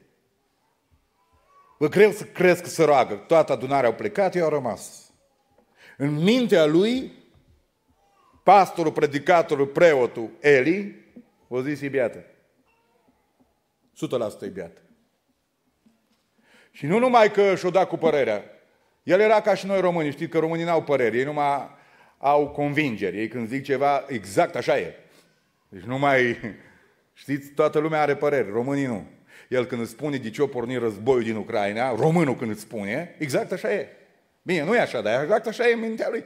Vă greu să crezi că se roagă. Toată adunarea au plecat, eu au rămas. În mintea lui, pastorul, predicatorul, preotul Eli, o zis, e beată. 100% e beată. Și nu numai că și-o dat cu părerea. El era ca și noi români. Știți că românii n-au păreri. Ei numai au convingeri. Ei când zic ceva, exact așa e. Deci nu mai... Știți, toată lumea are păreri, românii nu. El când îți spune de ce o porni războiul din Ucraina, românul când îți spune, exact așa e. Bine, nu e așa, dar exact așa e în mintea lui.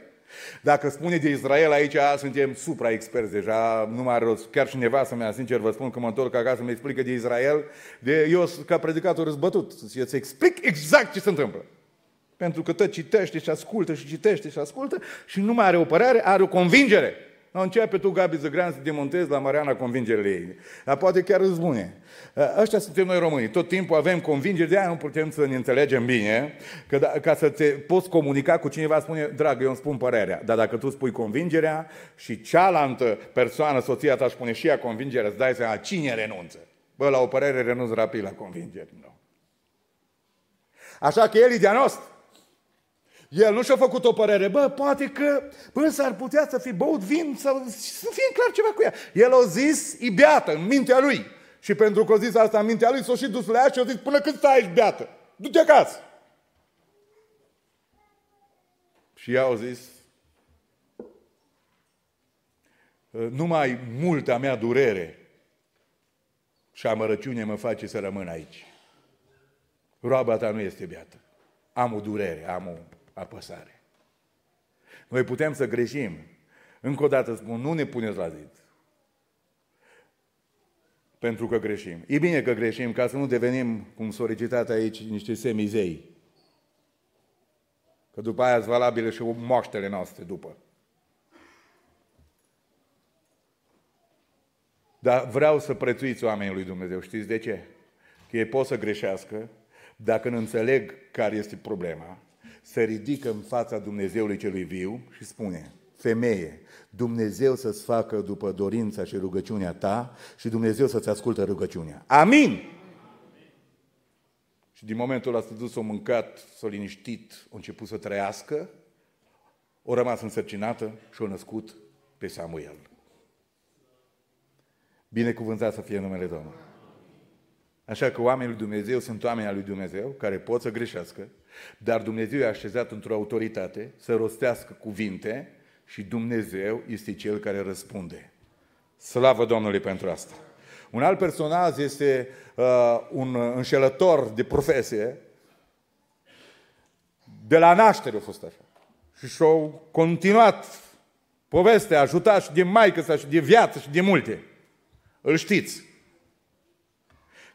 Dacă spune de Israel aici, suntem supra-experți deja, nu mai are rost. Chiar și nevastă mea, sincer vă spun că mă întorc acasă, mi explică de Israel, de eu ca predicator răzbătut, să explic exact ce se întâmplă. Pentru că tot citește și ascultă și citește și ascultă și nu mai are o părere, are o convingere. Nu începe tu, Gabi Zăgrean, să demontezi la Mariana convingerile ei. Dar poate chiar îți bune. Ăștia suntem noi românii. Tot timpul avem convingeri, de aia nu putem să ne înțelegem bine. Că da, ca să te poți comunica cu cineva, spune, dragă, eu îmi spun părerea. Dar dacă tu spui convingerea și cealaltă persoană, soția ta, își spune și ea convingerea, îți dai seama cine renunță. Bă, la o părere renunț rapid la convingeri. Nu. Așa că el e de-a nostru. El nu și-a făcut o părere, bă, poate că, bă, s-ar putea să fi băut vin sau să fie clar ceva cu ea. El a zis, e beată, în mintea lui. Și pentru că a zis asta în mintea lui, s-a și dus la ea și a zis, până când stai aici beată? Du-te acasă! Și ea a zis, numai multa mea durere și amărăciune mă face să rămân aici. Roaba ta nu este beată. Am o durere, am o apăsare. Noi putem să greșim. Încă o dată spun, nu ne puneți la zid. Pentru că greșim. E bine că greșim ca să nu devenim, cum s-a recitat aici, niște semizei. Că după aia sunt valabile și moaștele noastre după. Dar vreau să prețuiți oamenii lui Dumnezeu. Știți de ce? Că ei pot să greșească dacă nu înțeleg care este problema se ridică în fața Dumnezeului celui viu și spune, femeie, Dumnezeu să-ți facă după dorința și rugăciunea ta și Dumnezeu să-ți ascultă rugăciunea. Amin! Și din momentul ăla s-a dus, s-a mâncat, s-a liniștit, a început să trăiască, o rămas însărcinată și a născut pe Samuel. Binecuvântat să fie numele Domnului. Așa că oamenii lui Dumnezeu sunt oameni al lui Dumnezeu care pot să greșească, dar Dumnezeu i-a așezat într-o autoritate să rostească cuvinte și Dumnezeu este Cel care răspunde. Slavă Domnului pentru asta! Un alt personaj este uh, un înșelător de profesie. De la naștere a fost așa. Și și-au continuat povestea, ajutat și de maică sa și de viață și de multe. Îl știți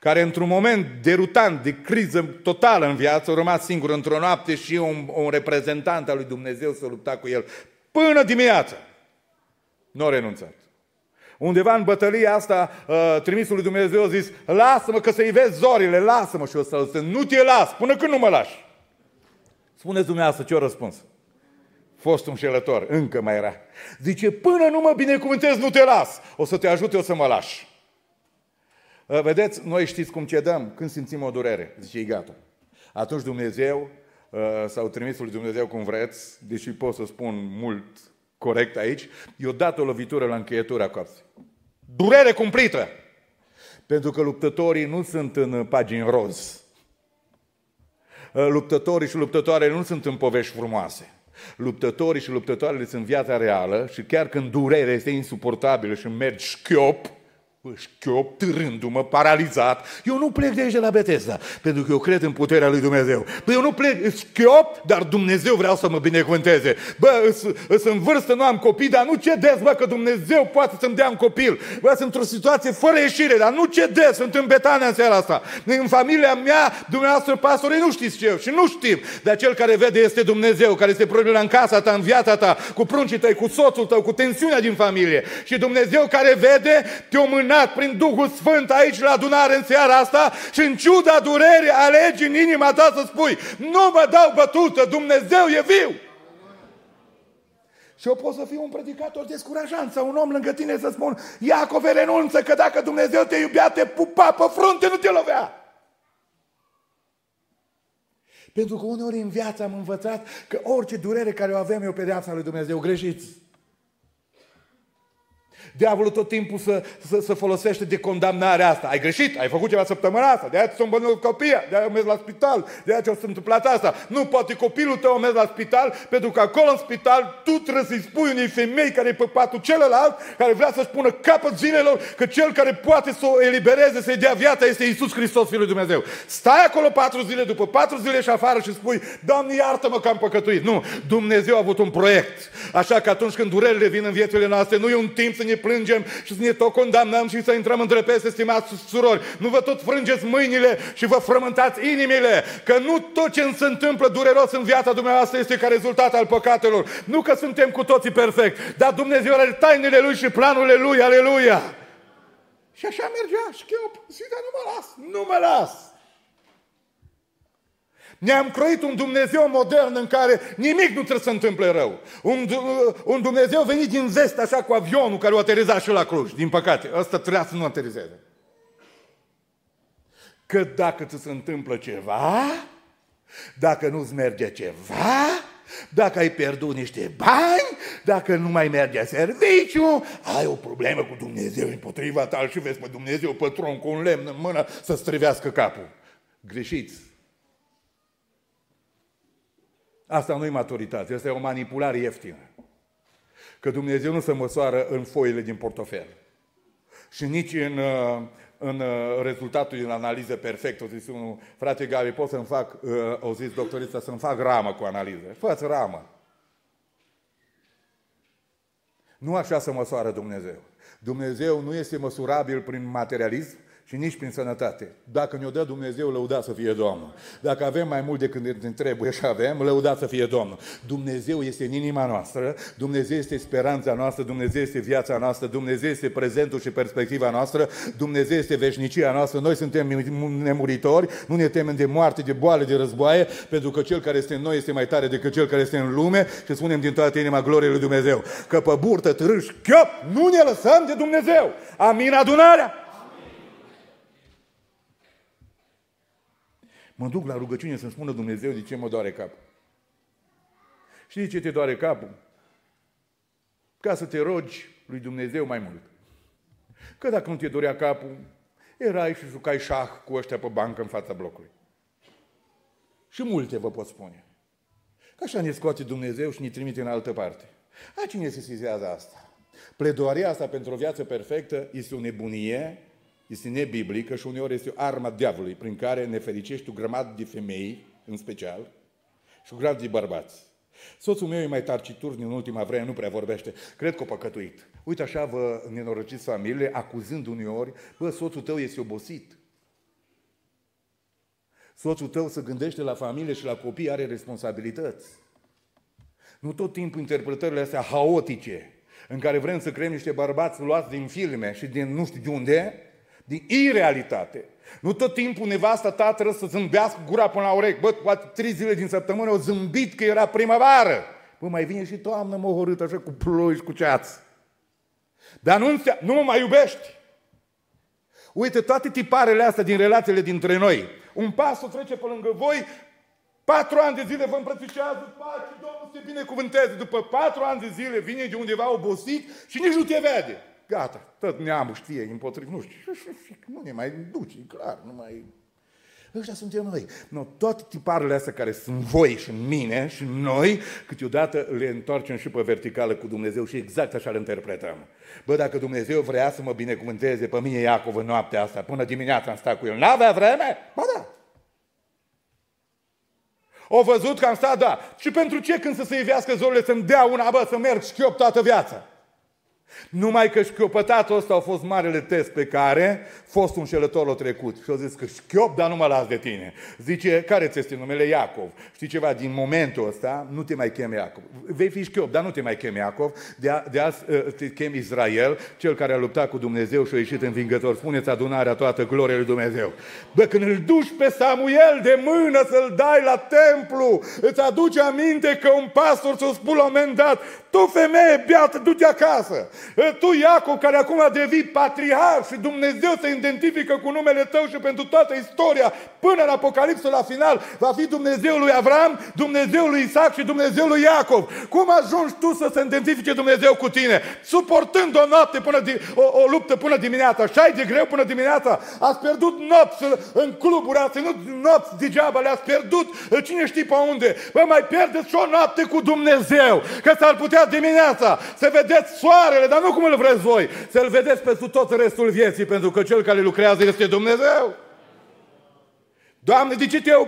care într-un moment derutant de criză totală în viață a rămas singur într-o noapte și un, un reprezentant al lui Dumnezeu să lupta cu el până dimineața. Nu a renunțat. Undeva în bătălia asta, uh, trimisul lui Dumnezeu a zis, lasă-mă că să-i vezi zorile, lasă-mă și o să zic, nu te las, până când nu mă lași. Spuneți dumneavoastră ce-o răspuns. Fost un șelător, încă mai era. Zice, până nu mă binecuvântez, nu te las. O să te ajute, o să mă lași. Ă, vedeți, noi știți cum cedăm când simțim o durere. Zice, e gata. Atunci Dumnezeu, ă, sau trimisul lui Dumnezeu cum vreți, deși pot să spun mult corect aici, i-a dat o lovitură la încheietura coapsei. Durere cumplită! Pentru că luptătorii nu sunt în pagini roz. Ă, luptătorii și luptătoarele nu sunt în povești frumoase. Luptătorii și luptătoarele sunt viața reală și chiar când durerea este insuportabilă și mergi șchiop, șchiop, târându-mă, paralizat. Eu nu plec de aici de la Betesda, pentru că eu cred în puterea lui Dumnezeu. Bă, eu nu plec șchiop, dar Dumnezeu vreau să mă binecuvânteze. Bă, sunt în vârstă, nu am copii, dar nu cedez, bă, că Dumnezeu poate să-mi dea un copil. Bă, sunt într-o situație fără ieșire, dar nu cedez, sunt în Betania în seara asta. În familia mea, dumneavoastră, pastorii, nu știți ce eu și nu știm. Dar cel care vede este Dumnezeu, care este problema în casa ta, în viața ta, cu pruncii tăi, cu soțul tău, cu tensiunea din familie. Și Dumnezeu care vede, te o luminat prin Duhul Sfânt aici la adunare în seara asta și în ciuda durerii alegi în inima ta să spui nu mă dau bătută, Dumnezeu e viu. Și eu pot să fiu un predicator descurajant sau un om lângă tine să spun Iacove renunță că dacă Dumnezeu te iubea, te pupa pe frunte, nu te lovea. Pentru că uneori în viață am învățat că orice durere care o avem e o pedeapsă lui Dumnezeu. Greșiți! Diavolul tot timpul să, să, să folosește de condamnarea asta. Ai greșit, ai făcut ceva săptămâna asta, de aia ți s-a îmbănut copia, de aia mers la spital, de aia ce s-a întâmplat asta. Nu, poate copilul tău mers la spital, pentru că acolo în spital tu trebuie să-i spui unei femei care e pe patul celălalt, care vrea să-și pună capăt zilelor, că cel care poate să o elibereze, să-i dea viața, este Isus Hristos, Fiul lui Dumnezeu. Stai acolo patru zile, după patru zile și afară și spui, Doamne, iartă-mă că am păcătuit. Nu, Dumnezeu a avut un proiect. Așa că atunci când durerile vin în viețile noastre, nu e un timp să ne plângem și să ne tot condamnăm și să intrăm între peste, stimați surori. Nu vă tot frângeți mâinile și vă frământați inimile, că nu tot ce se întâmplă dureros în viața dumneavoastră este ca rezultat al păcatelor. Nu că suntem cu toții perfect, dar Dumnezeu are tainele Lui și planurile Lui, aleluia! Și așa mergea, șchiop, zic, dar nu mă las, nu mă las. Ne-am croit un Dumnezeu modern în care nimic nu trebuie să întâmple rău. Un, un Dumnezeu venit din vest, așa cu avionul care o ateriza și la Cluj. Din păcate, ăsta trebuia să nu aterizeze. Că dacă ți se întâmplă ceva, dacă nu-ți merge ceva, dacă ai pierdut niște bani, dacă nu mai merge serviciu, ai o problemă cu Dumnezeu împotriva ta și vezi pe Dumnezeu pătron cu un lemn în mână să strivească capul. Greșiți. Asta nu e maturitate, asta e o manipulare ieftină. Că Dumnezeu nu se măsoară în foile din portofel. Și nici în, uh, în uh, rezultatul din analiză perfect. O zis unul, frate Gabi, pot să-mi fac, uh, o zis doctorița, să-mi fac ramă cu analiză. Fă-ți ramă. Nu așa se măsoară Dumnezeu. Dumnezeu nu este măsurabil prin materialism, și nici prin sănătate. Dacă ne-o dă Dumnezeu, lăuda să fie Domnul. Dacă avem mai mult decât ne trebuie și avem, lăuda să fie Domnul. Dumnezeu este în inima noastră, Dumnezeu este speranța noastră, Dumnezeu este viața noastră, Dumnezeu este prezentul și perspectiva noastră, Dumnezeu este veșnicia noastră. Noi suntem nemuritori, nu ne temem de moarte, de boale, de războaie, pentru că Cel care este în noi este mai tare decât Cel care este în lume și spunem din toată inima glorie lui Dumnezeu. Că pe burtă, târâș, chiop, nu ne lăsăm de Dumnezeu. Amin adunarea? Mă duc la rugăciune să-mi spună Dumnezeu de ce mă doare capul. Știi de ce te doare capul? Ca să te rogi lui Dumnezeu mai mult. Că dacă nu te dorea capul, erai și jucai șah cu ăștia pe bancă în fața blocului. Și multe vă pot spune. Că așa ne scoate Dumnezeu și ne trimite în altă parte. A cine se sizează asta? Pledoaria asta pentru o viață perfectă este o nebunie este nebiblică și uneori este o arma diavolului prin care ne fericești o grămadă de femei, în special, și o grămadă de bărbați. Soțul meu e mai tarcitur din ultima vreme, nu prea vorbește. Cred că o păcătuit. Uite așa vă nenorociți familiile, acuzând uneori, bă, soțul tău este obosit. Soțul tău se gândește la familie și la copii, are responsabilități. Nu tot timpul interpretările astea haotice, în care vrem să creăm niște bărbați luați din filme și din nu știu de unde, din irealitate. Nu tot timpul nevasta ta trebuie să zâmbească gura până la urechi. Bă, poate trei zile din săptămână o zâmbit că era primăvară. Bă, mai vine și toamnă mohorât așa cu ploi și cu ceață. Dar nu, nu mă mai iubești. Uite, toate tiparele astea din relațiile dintre noi. Un pas o trece pe lângă voi, patru ani de zile vă îmbrățișează, pace, Domnul se binecuvânteze. După patru ani de zile vine de undeva obosit și nici nu te vede. Gata, tot neamul știe împotriv, nu știu, nu ne mai duce, clar, nu mai... Ăștia suntem noi. No, toate tiparele astea care sunt voi și în mine și în noi, câteodată le întoarcem și pe verticală cu Dumnezeu și exact așa le interpretăm. Bă, dacă Dumnezeu vrea să mă binecuvânteze pe mine Iacov în noaptea asta, până dimineața am stat cu el, n-avea vreme? Ba da. O văzut că am stat, da. Și pentru ce când să se ivească zorile să-mi dea una, bă, să merg șchiop toată viața? Numai că șchiopătatul ăsta a fost marele test pe care fost un șelător l-a trecut. Și a zis că șchiop, dar nu mă las de tine. Zice, care ți este numele? Iacov. Știi ceva, din momentul ăsta nu te mai chem Iacov. Vei fi șchiop, dar nu te mai chem Iacov. De, a, de azi uh, te chem Israel, cel care a luptat cu Dumnezeu și a ieșit învingător. Spuneți adunarea toată gloria lui Dumnezeu. Bă, când îl duci pe Samuel de mână să-l dai la templu, îți aduce aminte că un pastor ți-a spus la un moment dat, tu femeie beată, du-te acasă. Tu, Iacov, care acum devii patriarh și Dumnezeu se identifică cu numele tău și pentru toată istoria, până în Apocalipsă la final, va fi Dumnezeul lui Avram, Dumnezeul lui Isaac și Dumnezeul lui Iacov. Cum ajungi tu să se identifice Dumnezeu cu tine? Suportând o noapte până di- o, o luptă până dimineața. Și șai de greu până dimineața. Ați pierdut nopți în cluburi, ați ținut nopți degeaba, le-ați pierdut cine știe pe unde. Vă mai pierdeți și o noapte cu Dumnezeu. Că s-ar putea dimineața să vedeți soarele, dar nu cum îl vreți voi, să-l vedeți pentru tot restul vieții, pentru că cel care lucrează este Dumnezeu. Doamne, de ce te-ai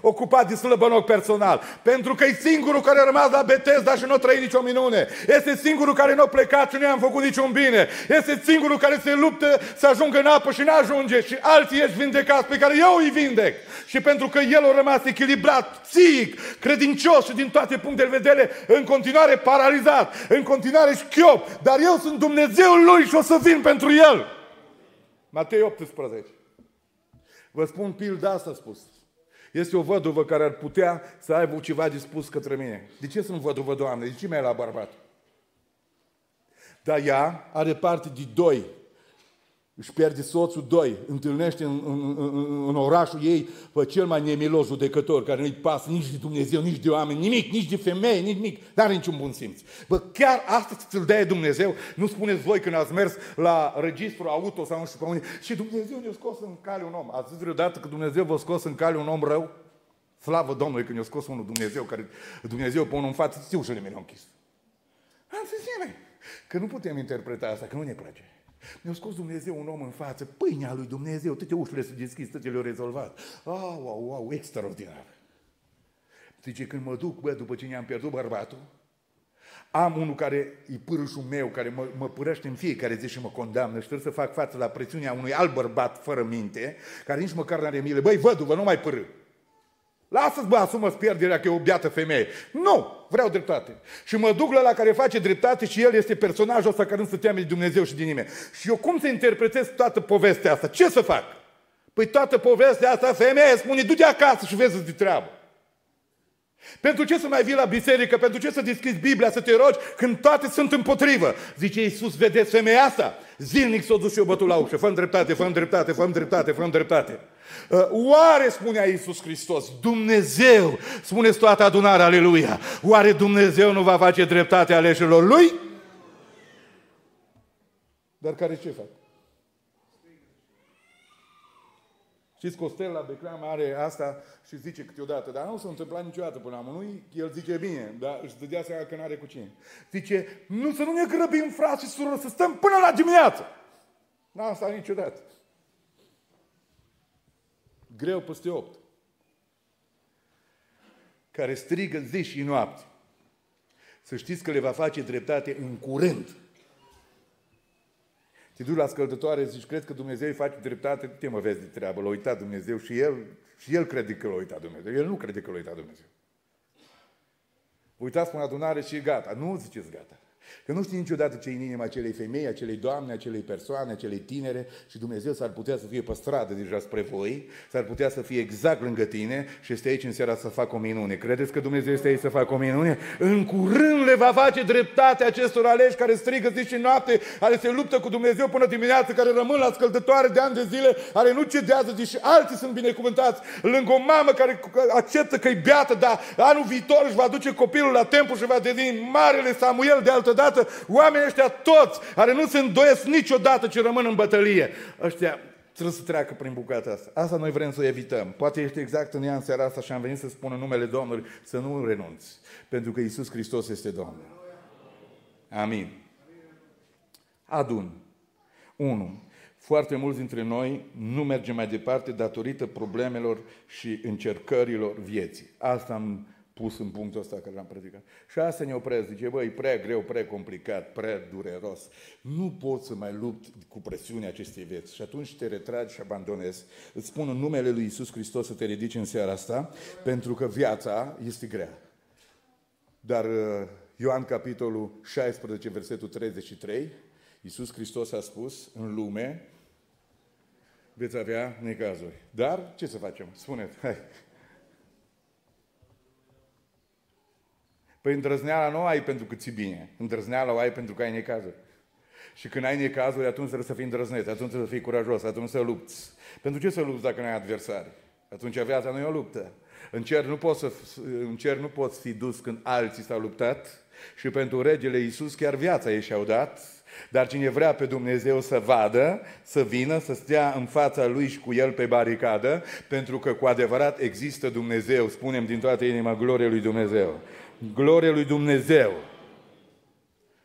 ocupat de slăbănoc personal? Pentru că e singurul care a rămas la Betesda și nu a trăit nicio minune. Este singurul care nu a plecat și nu i-am făcut niciun bine. Este singurul care se luptă să ajungă în apă și nu ajunge. Și alții ești vindecați pe care eu îi vindec. Și pentru că el a rămas echilibrat, psihic, credincios și din toate punctele de vedere, în continuare paralizat, în continuare șchiop. Dar eu sunt Dumnezeul lui și o să vin pentru el. Matei 18. Vă spun pilda asta spus. Este o văduvă care ar putea să aibă ceva de spus către mine. De ce sunt văduvă, Doamne? De ce mi-ai la bărbat? Dar ea are parte de doi își pierde soțul, doi, întâlnește în, în, în, în orașul ei pe cel mai nemilos judecător, care nu-i pasă nici de Dumnezeu, nici de oameni, nimic, nici de femei, nici nimic, n-are niciun bun simț. Bă, chiar asta ți-l dea Dumnezeu, nu spuneți voi când ați mers la registru auto sau nu știu pe unde, și Dumnezeu ne-a scos în cale un om. Ați zis vreodată că Dumnezeu v-a scos în cale un om rău? Slavă Domnului când ne-a scos unul Dumnezeu, care Dumnezeu pe unul în față, știu și mi-a închis. Am zis, că nu putem interpreta asta, că nu ne place. Mi-a scos Dumnezeu un om în față, pâinea lui Dumnezeu, toate ușile se deschis, toate le-au rezolvat. Au, au, au, extraordinar. Zice, când mă duc, bă, după ce ne-am pierdut bărbatul, am unul care e pârâșul meu, care mă, mă părăște în fiecare zi și mă condamnă și trebuie să fac față la presiunea unui alt bărbat fără minte, care nici măcar n-are milă. Băi, văduvă, nu mai părâ. Lasă-ți, bă, asumă-ți pierderea că e o beată femeie. Nu, vreau dreptate. Și mă duc la la care face dreptate și el este personajul ăsta care nu se teame de Dumnezeu și de nimeni. Și eu cum să interpretez toată povestea asta? Ce să fac? Păi toată povestea asta, femeie, spune, du-te acasă și vezi de treabă. Pentru ce să mai vii la biserică? Pentru ce să deschizi Biblia, să te rogi când toate sunt împotrivă? Zice Iisus, vedeți femeia asta? Zilnic s-o dus și o bătut la ușă. Fă dreptate, fă dreptate, fă dreptate, fă dreptate. Uh, oare, spunea Iisus Hristos, Dumnezeu, spuneți toată adunarea, aleluia, oare Dumnezeu nu va face dreptate aleșilor Lui? Dar care ce fac? Știți, Costel la Becleam are asta și zice câteodată, dar nu s-a întâmplat niciodată până la nu el zice bine, dar își dădea seama că n-are cu cine. Zice, nu să nu ne grăbim, frați și sură, să stăm până la dimineață. N-am stat niciodată. Greu peste opt. Care strigă zi și noapte. Să știți că le va face dreptate în curând. Te duci la scăldătoare, zici, crezi că Dumnezeu îi face dreptate? Te mă vezi de treabă, l-a uitat Dumnezeu și el, și el crede că l-a uitat Dumnezeu. El nu crede că l-a uitat Dumnezeu. Uitați până adunare și gata. Nu ziceți gata. Că nu știi niciodată ce e în inima acelei femei, acelei doamne, acelei persoane, acelei tinere și Dumnezeu s-ar putea să fie pe stradă deja spre voi, s-ar putea să fie exact lângă tine și este aici în seara să facă o minune. Credeți că Dumnezeu este aici să facă o minune? În curând le va face dreptate acestor aleși care strigă zi și noapte, care se luptă cu Dumnezeu până dimineață, care rămân la scăldătoare de ani de zile, care nu cedează, deși alții sunt binecuvântați, lângă o mamă care acceptă că e beată, dar anul viitor își va duce copilul la templu și va deveni marele Samuel de altă dată, oamenii ăștia toți, care nu se îndoiesc niciodată ce rămân în bătălie, ăștia trebuie să treacă prin bucata asta. Asta noi vrem să o evităm. Poate ești exact în ea în seara asta și am venit să spună numele Domnului, să nu renunți. Pentru că Isus Hristos este Domnul. Amin. Adun. 1. Foarte mulți dintre noi nu mergem mai departe datorită problemelor și încercărilor vieții. Asta am pus în punctul ăsta care l-am predicat. Și asta ne opresc. Zice, băi, prea greu, prea complicat, prea dureros. Nu pot să mai lupt cu presiunea acestei vieți. Și atunci te retragi și abandonezi. Îți spun în numele lui Isus Hristos să te ridici în seara asta, pentru că viața este grea. Dar uh, Ioan capitolul 16, versetul 33, Iisus Hristos a spus, în lume veți avea necazuri. Dar ce să facem? Spuneți, hai. Păi îndrăzneala nu ai pentru că ți bine. Îndrăzneala o ai pentru că ai necazuri. Și când ai necazuri, atunci trebuie să fii îndrăzneț, atunci trebuie să fii curajos, atunci să lupți. Pentru ce să lupți dacă nu ai adversari? Atunci viața nu e o luptă. În cer nu poți, să, în cer nu poți fi dus când alții s-au luptat și pentru regele Iisus chiar viața ei și-au dat, dar cine vrea pe Dumnezeu să vadă, să vină, să stea în fața lui și cu el pe baricadă, pentru că cu adevărat există Dumnezeu, spunem din toată inima, glorie lui Dumnezeu. Glorie lui Dumnezeu.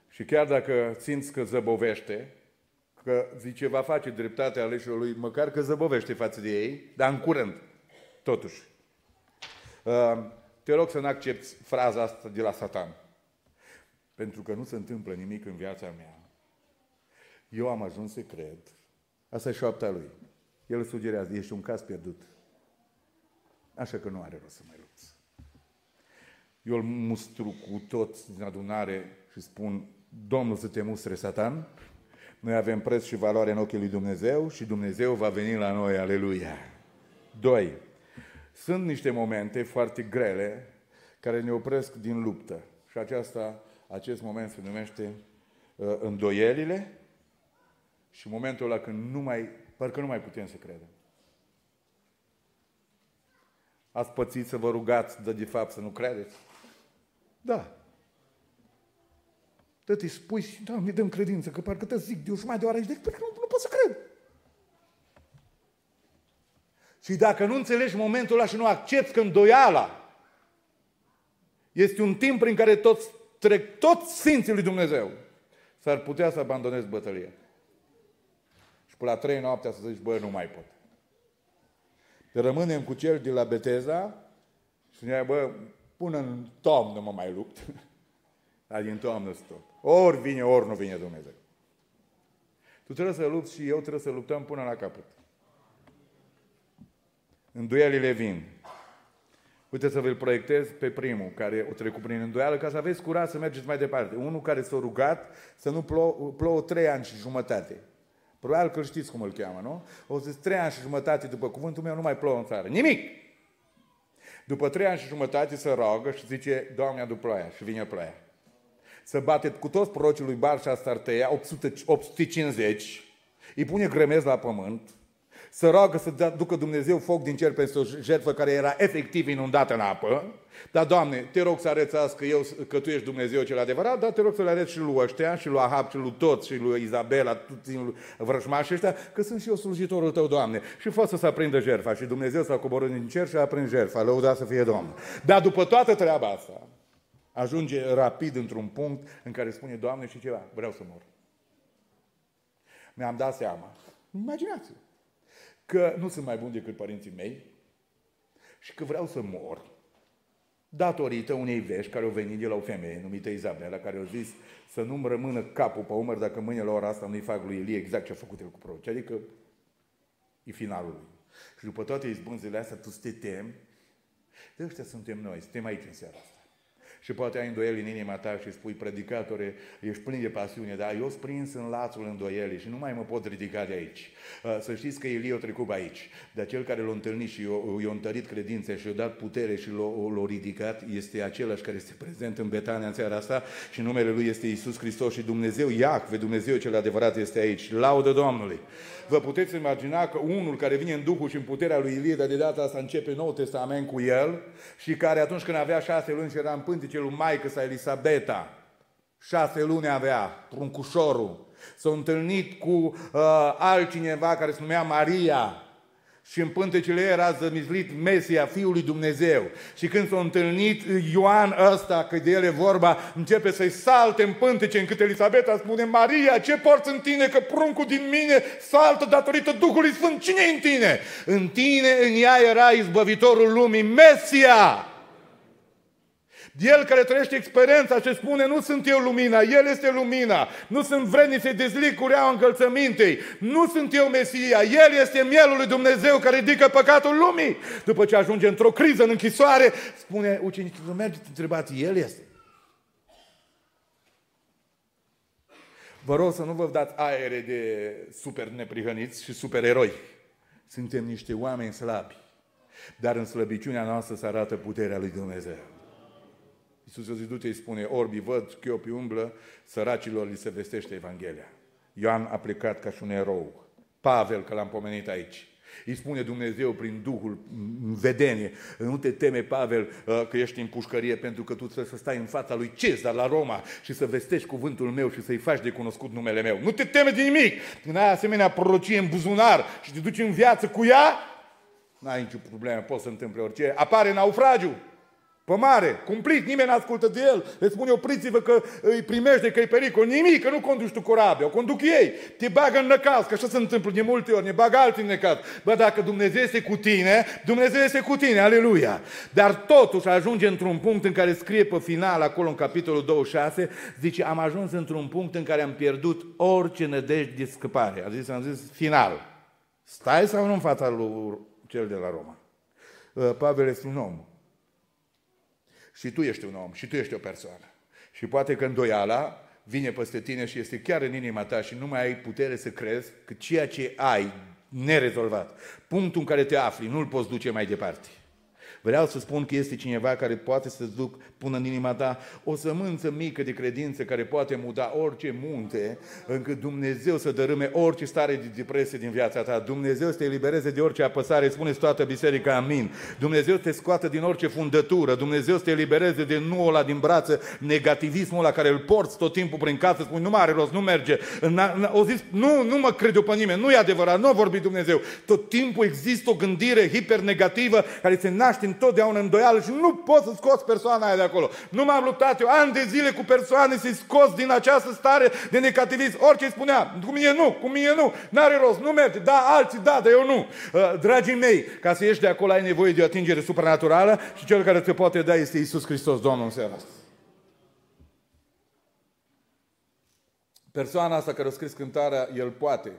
Și chiar dacă simți că zăbovește, că zice, va face dreptatea aleșilor lui, măcar că zăbovește față de ei, dar în curând, totuși. Uh, te rog să nu accepti fraza asta de la Satan. Pentru că nu se întâmplă nimic în viața mea. Eu am ajuns să cred. Asta e șoapta lui. El sugerează, ești un caz pierdut. Așa că nu are rost să mai lupți. Eu îl mustru cu toți din adunare și spun, Domnul să te mustre, Satan, noi avem preț și valoare în ochii lui Dumnezeu și Dumnezeu va veni la noi, aleluia. Doi, sunt niște momente foarte grele care ne opresc din luptă. Și aceasta, acest moment se numește uh, îndoielile și momentul ăla când nu mai, parcă nu mai putem să credem. Ați pățit să vă rugați, de de fapt să nu credeți? Da. Tăti spui și, da, mi dăm credință, că parcă te zic de o mai de oară aici, de nu, nu pot să cred. Și dacă nu înțelegi momentul ăla și nu accepti că îndoiala este un timp prin care toți trec, toți Sfinții lui Dumnezeu, s-ar putea să abandonezi bătălia. Și până la trei noaptea să zici, bă, nu mai pot. Rămânem cu cel de la Beteza și ne bă, până în toamnă mă mai lupt. [LAUGHS] Dar din toamnă tot. Ori vine, ori nu vine Dumnezeu. Tu trebuie să lupți și eu trebuie să luptăm până la capăt. Îndoielile vin. Uite să vă proiectez pe primul care o trecut prin îndoială ca să aveți curaj să mergeți mai departe. Unul care s-a rugat să nu plouă, plouă trei ani și jumătate. Probabil că știți cum îl cheamă, nu? O zis trei ani și jumătate după cuvântul meu nu mai plouă în țară. Nimic! După trei ani și jumătate se roagă și zice, Doamne, adu ploaia și vine ploaia. Să bate cu toți prorocii lui Bar și Astarteia, 850, îi pune grămezi la pământ, să roagă să ducă Dumnezeu foc din cer pentru o jertfă care era efectiv inundată în apă. Dar, Doamne, te rog să arăți azi că, eu, că Tu ești Dumnezeu cel adevărat, dar te rog să le arăți și lui ăștia, și lui Ahab, și lui toți, și lui Izabela, toți vrăjmașii ăștia, că sunt și eu slujitorul Tău, Doamne. Și fă să se aprindă jertfa. Și Dumnezeu s-a coborât din cer și a aprins jertfa. Lăuda să fie Domnul. Dar după toată treaba asta, ajunge rapid într-un punct în care spune, Doamne, și ceva, vreau să mor. Mi-am dat seama. Imaginați-vă că nu sunt mai bun decât părinții mei și că vreau să mor datorită unei vești care au venit de la o femeie numită Izabela, care au zis să nu-mi rămână capul pe umăr dacă mâine la ora asta nu-i fac lui Elie exact ce a făcut el cu proroci. Adică e finalul lui. Și după toate izbânzile astea, tu să te temi, de ăștia suntem noi, suntem aici în seara asta și poate ai îndoieli în inima ta și spui, predicatore, ești plin de pasiune, dar eu sunt prins în lațul îndoielii și nu mai mă pot ridica de aici. Uh, să știți că Ilie a trecut aici, dar cel care l-a întâlnit și i-a întărit credința și i-a dat putere și l-a ridicat, este același care este prezent în Betania în seara asta și numele lui este Isus Hristos și Dumnezeu, Iacve, Dumnezeu cel adevărat este aici. Laudă Domnului! Vă puteți imagina că unul care vine în Duhul și în puterea lui Ilie, dar de data asta începe Nou Testament cu el și care atunci când avea șase luni și era în pântece lui Maică sa Elisabeta, șase luni avea, pruncușorul, S-a întâlnit cu uh, altcineva care se numea Maria și în pântecele era zămizlit Mesia, Fiul lui Dumnezeu. Și când s-a întâlnit Ioan ăsta, că de el e vorba, începe să-i salte în pântece, încât Elisabeta spune, Maria, ce porți în tine, că pruncul din mine saltă datorită Duhului Sfânt. cine în tine? În tine, în ea era izbăvitorul lumii, Mesia. El care trăiește experiența și spune, nu sunt eu lumina, El este lumina. Nu sunt vrednic să-i dezlic cureaua încălțămintei. Nu sunt eu Mesia, El este mielul lui Dumnezeu care ridică păcatul lumii. După ce ajunge într-o criză, în închisoare, spune ucenicii, nu mergeți, întrebați, El este. Vă rog să nu vă dați aere de super neprihăniți și super eroi. Suntem niște oameni slabi. Dar în slăbiciunea noastră se arată puterea lui Dumnezeu. Iisus o zi du îi spune, orbi văd, chiopii umblă, săracilor li se vestește Evanghelia. Ioan a plecat ca și un erou. Pavel, că l-am pomenit aici. Îi spune Dumnezeu prin Duhul, în vedenie, nu te teme, Pavel, uh, că ești în pușcărie, pentru că tu trebuie să stai în fața lui Cezar la Roma și să vestești cuvântul meu și să-i faci de cunoscut numele meu. Nu te teme de nimic! Când ai asemenea prorocie în buzunar și te duci în viață cu ea, n-ai nicio problemă, poți să întâmple orice. Apare naufragiu, pe mare, cumplit, nimeni nu ascultă de el. Le spune, opriți-vă că îi primește, că e pericol. Nimic, că nu conduci tu corabia, o conduc ei. Te bagă în năcaz, că așa se întâmplă de multe ori, ne bagă alții în năcaz. Bă, dacă Dumnezeu este cu tine, Dumnezeu este cu tine, aleluia. Dar totuși ajunge într-un punct în care scrie pe final, acolo în capitolul 26, zice, am ajuns într-un punct în care am pierdut orice nădejde de scăpare. A zis, am zis, final. Stai sau nu în fața lui cel de la Roma? Uh, Pavel este un om și tu ești un om, și tu ești o persoană. Și poate că îndoiala vine peste tine și este chiar în inima ta și nu mai ai putere să crezi că ceea ce ai nerezolvat, punctul în care te afli, nu-l poți duce mai departe. Vreau să spun că este cineva care poate să-ți duc, pună în inima ta o sămânță mică de credință care poate muda orice munte, încât Dumnezeu să dărâme orice stare de depresie din viața ta. Dumnezeu să te elibereze de orice apăsare, spuneți toată biserica, amin. Dumnezeu să te scoată din orice fundătură, Dumnezeu să te elibereze de nu ăla din brață, negativismul la care îl porți tot timpul prin casă, spui, nu mai are rost, nu merge. O zis, nu, nu mă cred eu pe nimeni, nu e adevărat, nu a vorbit Dumnezeu. Tot timpul există o gândire hipernegativă care se naște întotdeauna îndoială și nu pot să scoți persoana aia de acolo. Nu m-am luptat eu ani de zile cu persoane să-i scos din această stare de negativism. Orice îi spunea, cu mine nu, cu mine nu, n-are rost, nu merge, da, alții da, dar eu nu. Uh, dragii mei, ca să ieși de acolo ai nevoie de o atingere supranaturală și cel care te poate da este Isus Hristos, Domnul în seara asta. Persoana asta care a scris cântarea, El poate.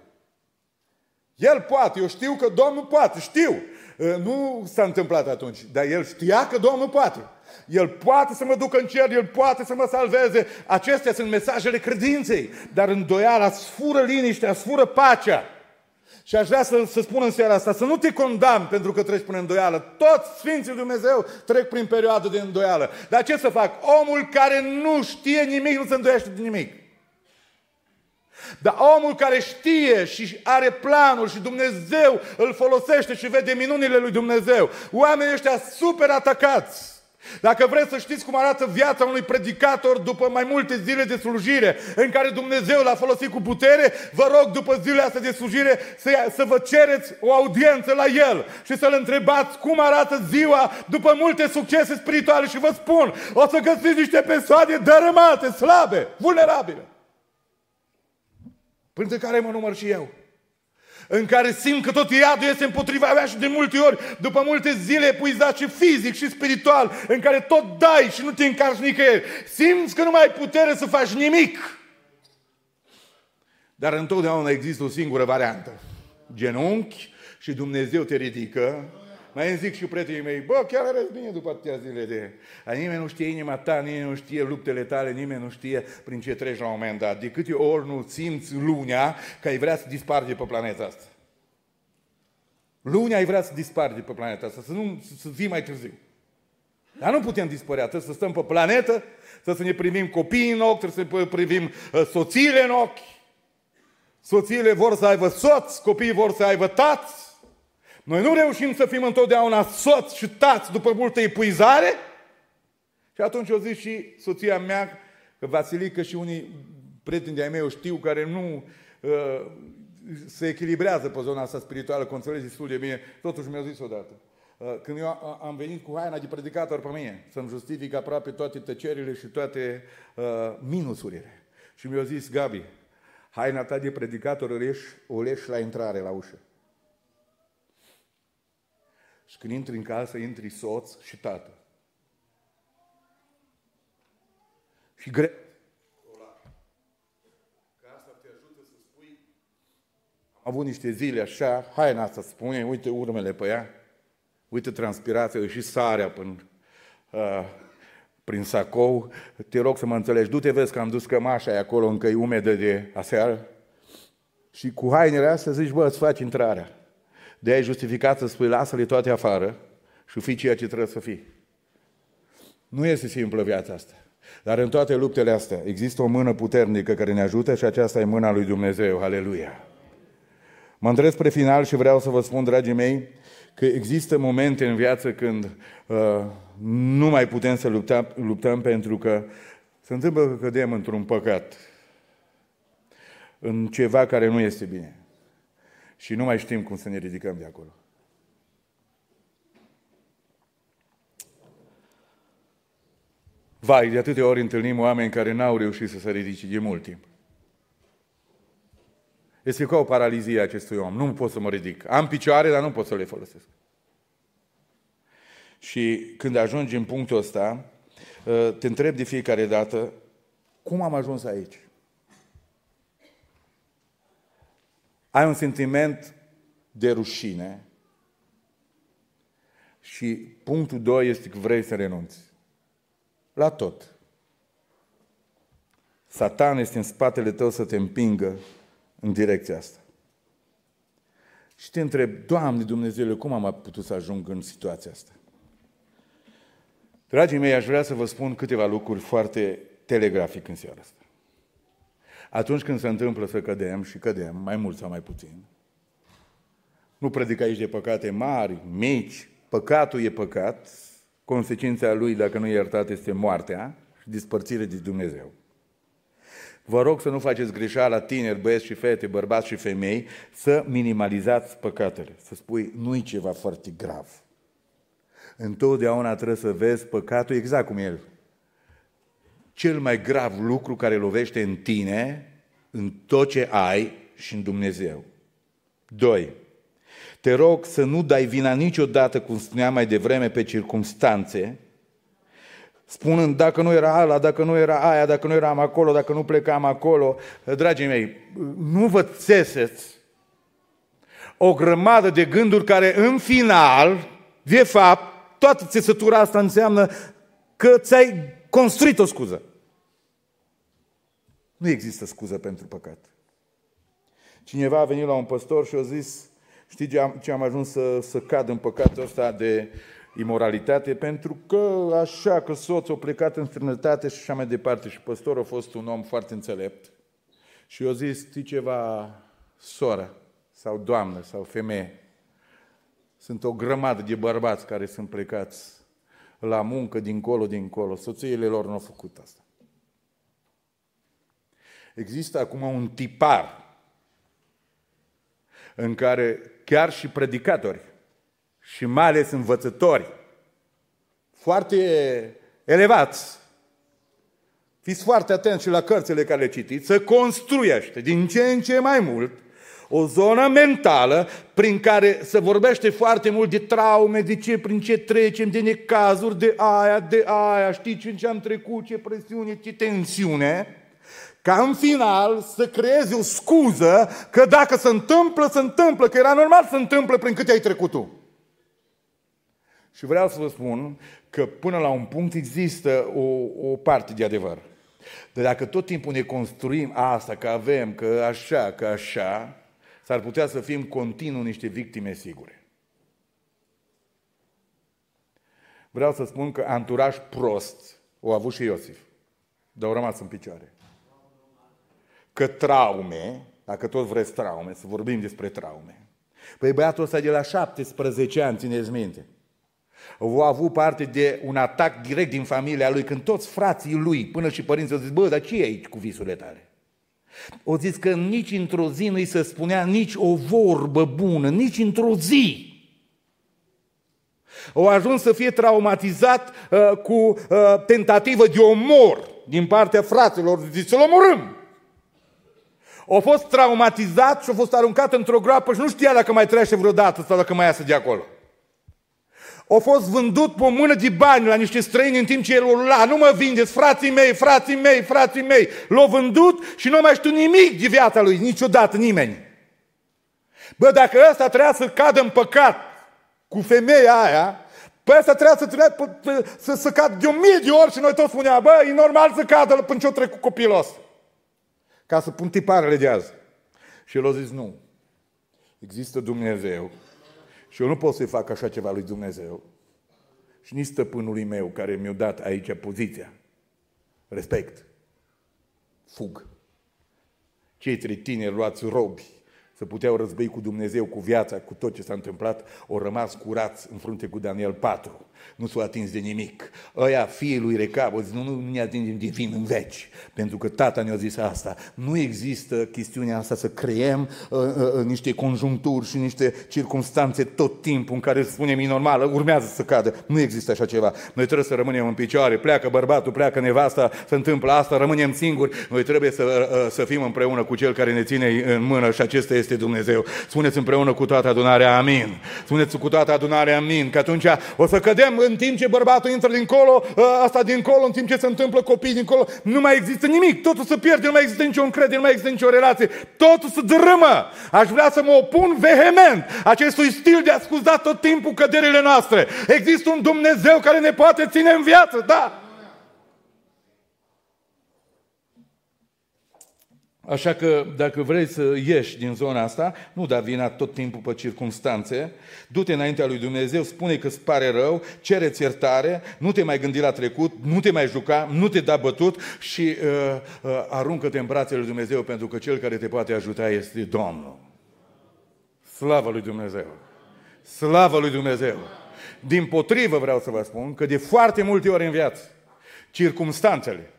El poate, eu știu că Domnul poate, știu. Ă, nu s-a întâmplat atunci, dar el știa că Domnul poate. El poate să mă ducă în cer, El poate să mă salveze. Acestea sunt mesajele credinței. Dar îndoiala sfură liniștea, sfură pacea. Și aș vrea să, să spun în seara asta, să nu te condamn pentru că treci prin îndoială. Toți Sfinții Dumnezeu trec prin perioadă de îndoială. Dar ce să fac? Omul care nu știe nimic, nu se îndoiește de nimic. Dar omul care știe și are planul și Dumnezeu îl folosește și vede minunile lui Dumnezeu, oamenii ăștia super atacați. Dacă vreți să știți cum arată viața unui predicator după mai multe zile de slujire în care Dumnezeu l-a folosit cu putere, vă rog după zilele astea de slujire să, să vă cereți o audiență la el și să-l întrebați cum arată ziua după multe succese spirituale și vă spun, o să găsiți niște persoane dărâmate, slabe, vulnerabile printre care mă număr și eu, în care simt că tot iadul este împotriva mea și de multe ori, după multe zile epuizat și fizic și spiritual, în care tot dai și nu te încarci nicăieri, simți că nu mai ai putere să faci nimic. Dar întotdeauna există o singură variantă. Genunchi și Dumnezeu te ridică mai îmi zic și prietenii mei, bă, chiar arăți bine după atâtea zile de... A, nimeni nu știe inima ta, nimeni nu știe luptele tale, nimeni nu știe prin ce treci la un moment dat. De câte ori nu simți lunea că ai vrea să dispari de pe planeta asta. Lunea ai vrea să dispari de pe planeta asta, să, nu, să vii mai târziu. Dar nu putem dispărea, trebuie să stăm pe planetă, trebuie să ne privim copiii în ochi, trebuie să privim uh, soțiile în ochi. Soțiile vor să aibă soți, copiii vor să aibă tați. Noi nu reușim să fim întotdeauna soți și tați după multă epuizare. Și atunci o zis și soția mea, că Vasilică și unii prieteni de-ai mei, eu știu, care nu uh, se echilibrează pe zona asta spirituală, că înțelegi destul de bine, totuși mi-a zis odată. Uh, când eu am venit cu haina de predicator pe mine, să-mi justific aproape toate tăcerile și toate uh, minusurile. Și mi-a zis, Gabi, haina ta de predicator o leși, o leși la intrare, la ușă. Și când intri în casă, intri soț și tată. Și greu. Am avut niște zile așa, haina asta spune, uite urmele pe ea, uite transpirația și sarea până uh, prin sacou, te rog să mă înțelegi, du-te vezi că am dus cămașa acolo încă e umedă de aseară și cu hainele astea zici, bă, îți faci intrarea. De ai justificat să spui, lasă-le toate afară și fii ceea ce trebuie să fii. Nu este simplă viața asta. Dar în toate luptele astea există o mână puternică care ne ajută și aceasta e mâna lui Dumnezeu. Aleluia! Mă îndrept spre final și vreau să vă spun, dragii mei, că există momente în viață când uh, nu mai putem să luptăm, luptăm pentru că se întâmplă că cădem într-un păcat, în ceva care nu este bine. Și nu mai știm cum să ne ridicăm de acolo. Vai, de atâtea ori întâlnim oameni care n-au reușit să se ridice de mult timp. Este ca o paralizie a acestui om. Nu pot să mă ridic. Am picioare, dar nu pot să le folosesc. Și când ajungi în punctul ăsta, ă, te întreb de fiecare dată, cum am ajuns aici? Ai un sentiment de rușine și punctul doi este că vrei să renunți. La tot. Satan este în spatele tău să te împingă în direcția asta. Și te întreb, Doamne Dumnezeule, cum am putut să ajung în situația asta? Dragii mei, aș vrea să vă spun câteva lucruri foarte telegrafic în seara asta. Atunci când se întâmplă să cădem și cădem, mai mult sau mai puțin, nu predic aici de păcate mari, mici, păcatul e păcat, consecința lui, dacă nu e iertat, este moartea și dispărțire de Dumnezeu. Vă rog să nu faceți greșeala tineri, băieți și fete, bărbați și femei, să minimalizați păcatele. Să spui, nu-i ceva foarte grav. Întotdeauna trebuie să vezi păcatul exact cum el. Cel mai grav lucru care lovește în tine, în tot ce ai și în Dumnezeu. Doi, te rog să nu dai vina niciodată, cum spuneam mai devreme, pe circumstanțe, spunând dacă nu era ala, dacă nu era aia, dacă nu eram acolo, dacă nu plecam acolo. Dragii mei, nu vă țeseți o grămadă de gânduri care în final, de fapt, toată țesătura asta înseamnă că ți-ai construit o scuză. Nu există scuză pentru păcat. Cineva a venit la un păstor și a zis, știi ce am, ce am ajuns să, să cad în păcatul ăsta de imoralitate? Pentru că așa că soțul a plecat în străinătate și așa mai departe. Și păstorul a fost un om foarte înțelept. Și eu zis, știi ceva, soră sau doamnă sau femeie, sunt o grămadă de bărbați care sunt plecați la muncă dincolo, dincolo. Soțiile lor nu au făcut asta. Există acum un tipar în care chiar și predicatori și mai ales învățători foarte elevați, fiți foarte atenți și la cărțile care le citiți, să construiește din ce în ce mai mult o zonă mentală prin care se vorbește foarte mult de traume, de ce, prin ce trecem, de necazuri, de aia, de aia, știi ce am trecut, ce presiune, ce tensiune, ca în final să creezi o scuză că dacă se întâmplă, se întâmplă, că era normal să se întâmplă prin câte ai trecut tu. Și vreau să vă spun că până la un punct există o, o parte de adevăr. Dar dacă tot timpul ne construim asta, că avem, că așa, că așa, s-ar putea să fim continuu niște victime sigure. Vreau să spun că anturaj prost o a avut și Iosif, dar au rămas în picioare. Că traume, dacă tot vreți traume, să vorbim despre traume. Păi băiatul ăsta de la 17 ani, țineți minte, au avut parte de un atac direct din familia lui, când toți frații lui, până și părinții, au zis, bă, dar ce e aici cu visurile tale? O zis că nici într-o zi nu-i se spunea nici o vorbă bună, nici într-o zi. Au ajuns să fie traumatizat uh, cu uh, tentativă de omor din partea fraților, zice să-l omorâm. A fost traumatizat și a fost aruncat într-o groapă și nu știa dacă mai trece vreodată sau dacă mai iasă de acolo. A fost vândut pe o mână de bani la niște străini în timp ce el la, nu mă vindeți, frații mei, frații mei, frații mei. L-a vândut și nu mai știu nimic de viața lui, niciodată nimeni. Bă, dacă ăsta trebuia să cadă în păcat cu femeia aia, Păi asta trebuia să, trebuia, să, să cadă de o mie de ori și noi toți spuneam, bă, e normal să cadă până ce o trec cu copilul ăsta. Ca să pun tiparele de azi. Și el a zis, nu. Există Dumnezeu și eu nu pot să-i fac așa ceva lui Dumnezeu. Și nici stăpânului meu care mi-a dat aici poziția. Respect. Fug. Cei trei tineri luați robi să puteau război cu Dumnezeu, cu viața, cu tot ce s-a întâmplat, au rămas curați în frunte cu Daniel 4 nu s-au atins de nimic. Ăia, fiii lui Recab, zis, nu, nu ne atingem de vin în veci, pentru că tata ne-a zis asta. Nu există chestiunea asta să creăm uh, uh, uh, niște conjuncturi și niște circunstanțe tot timpul în care spunem e normală, urmează să cadă. Nu există așa ceva. Noi trebuie să rămânem în picioare, pleacă bărbatul, pleacă nevasta, se întâmplă asta, rămânem singuri. Noi trebuie să, uh, să fim împreună cu Cel care ne ține în mână și acesta este Dumnezeu. Spuneți împreună cu toată adunarea, amin. Spuneți cu toată adunarea, amin, că atunci o să cădem în timp ce bărbatul intră dincolo, ă, asta dincolo, în timp ce se întâmplă copii dincolo, nu mai există nimic, totul se pierde, nu mai există nicio încredere, nu mai există nicio relație, totul se drămă. Aș vrea să mă opun vehement acestui stil de a scuza tot timpul căderile noastre. Există un Dumnezeu care ne poate ține în viață, da? Așa că dacă vrei să ieși din zona asta, nu da vina tot timpul pe circunstanțe, du-te înaintea lui Dumnezeu, spune că îți pare rău, cereți iertare, nu te mai gândi la trecut, nu te mai juca, nu te da bătut și uh, uh, aruncă-te în brațele lui Dumnezeu pentru că cel care te poate ajuta este Domnul. Slavă lui Dumnezeu! Slavă lui Dumnezeu! Din potrivă vreau să vă spun că de foarte multe ori în viață, circumstanțele,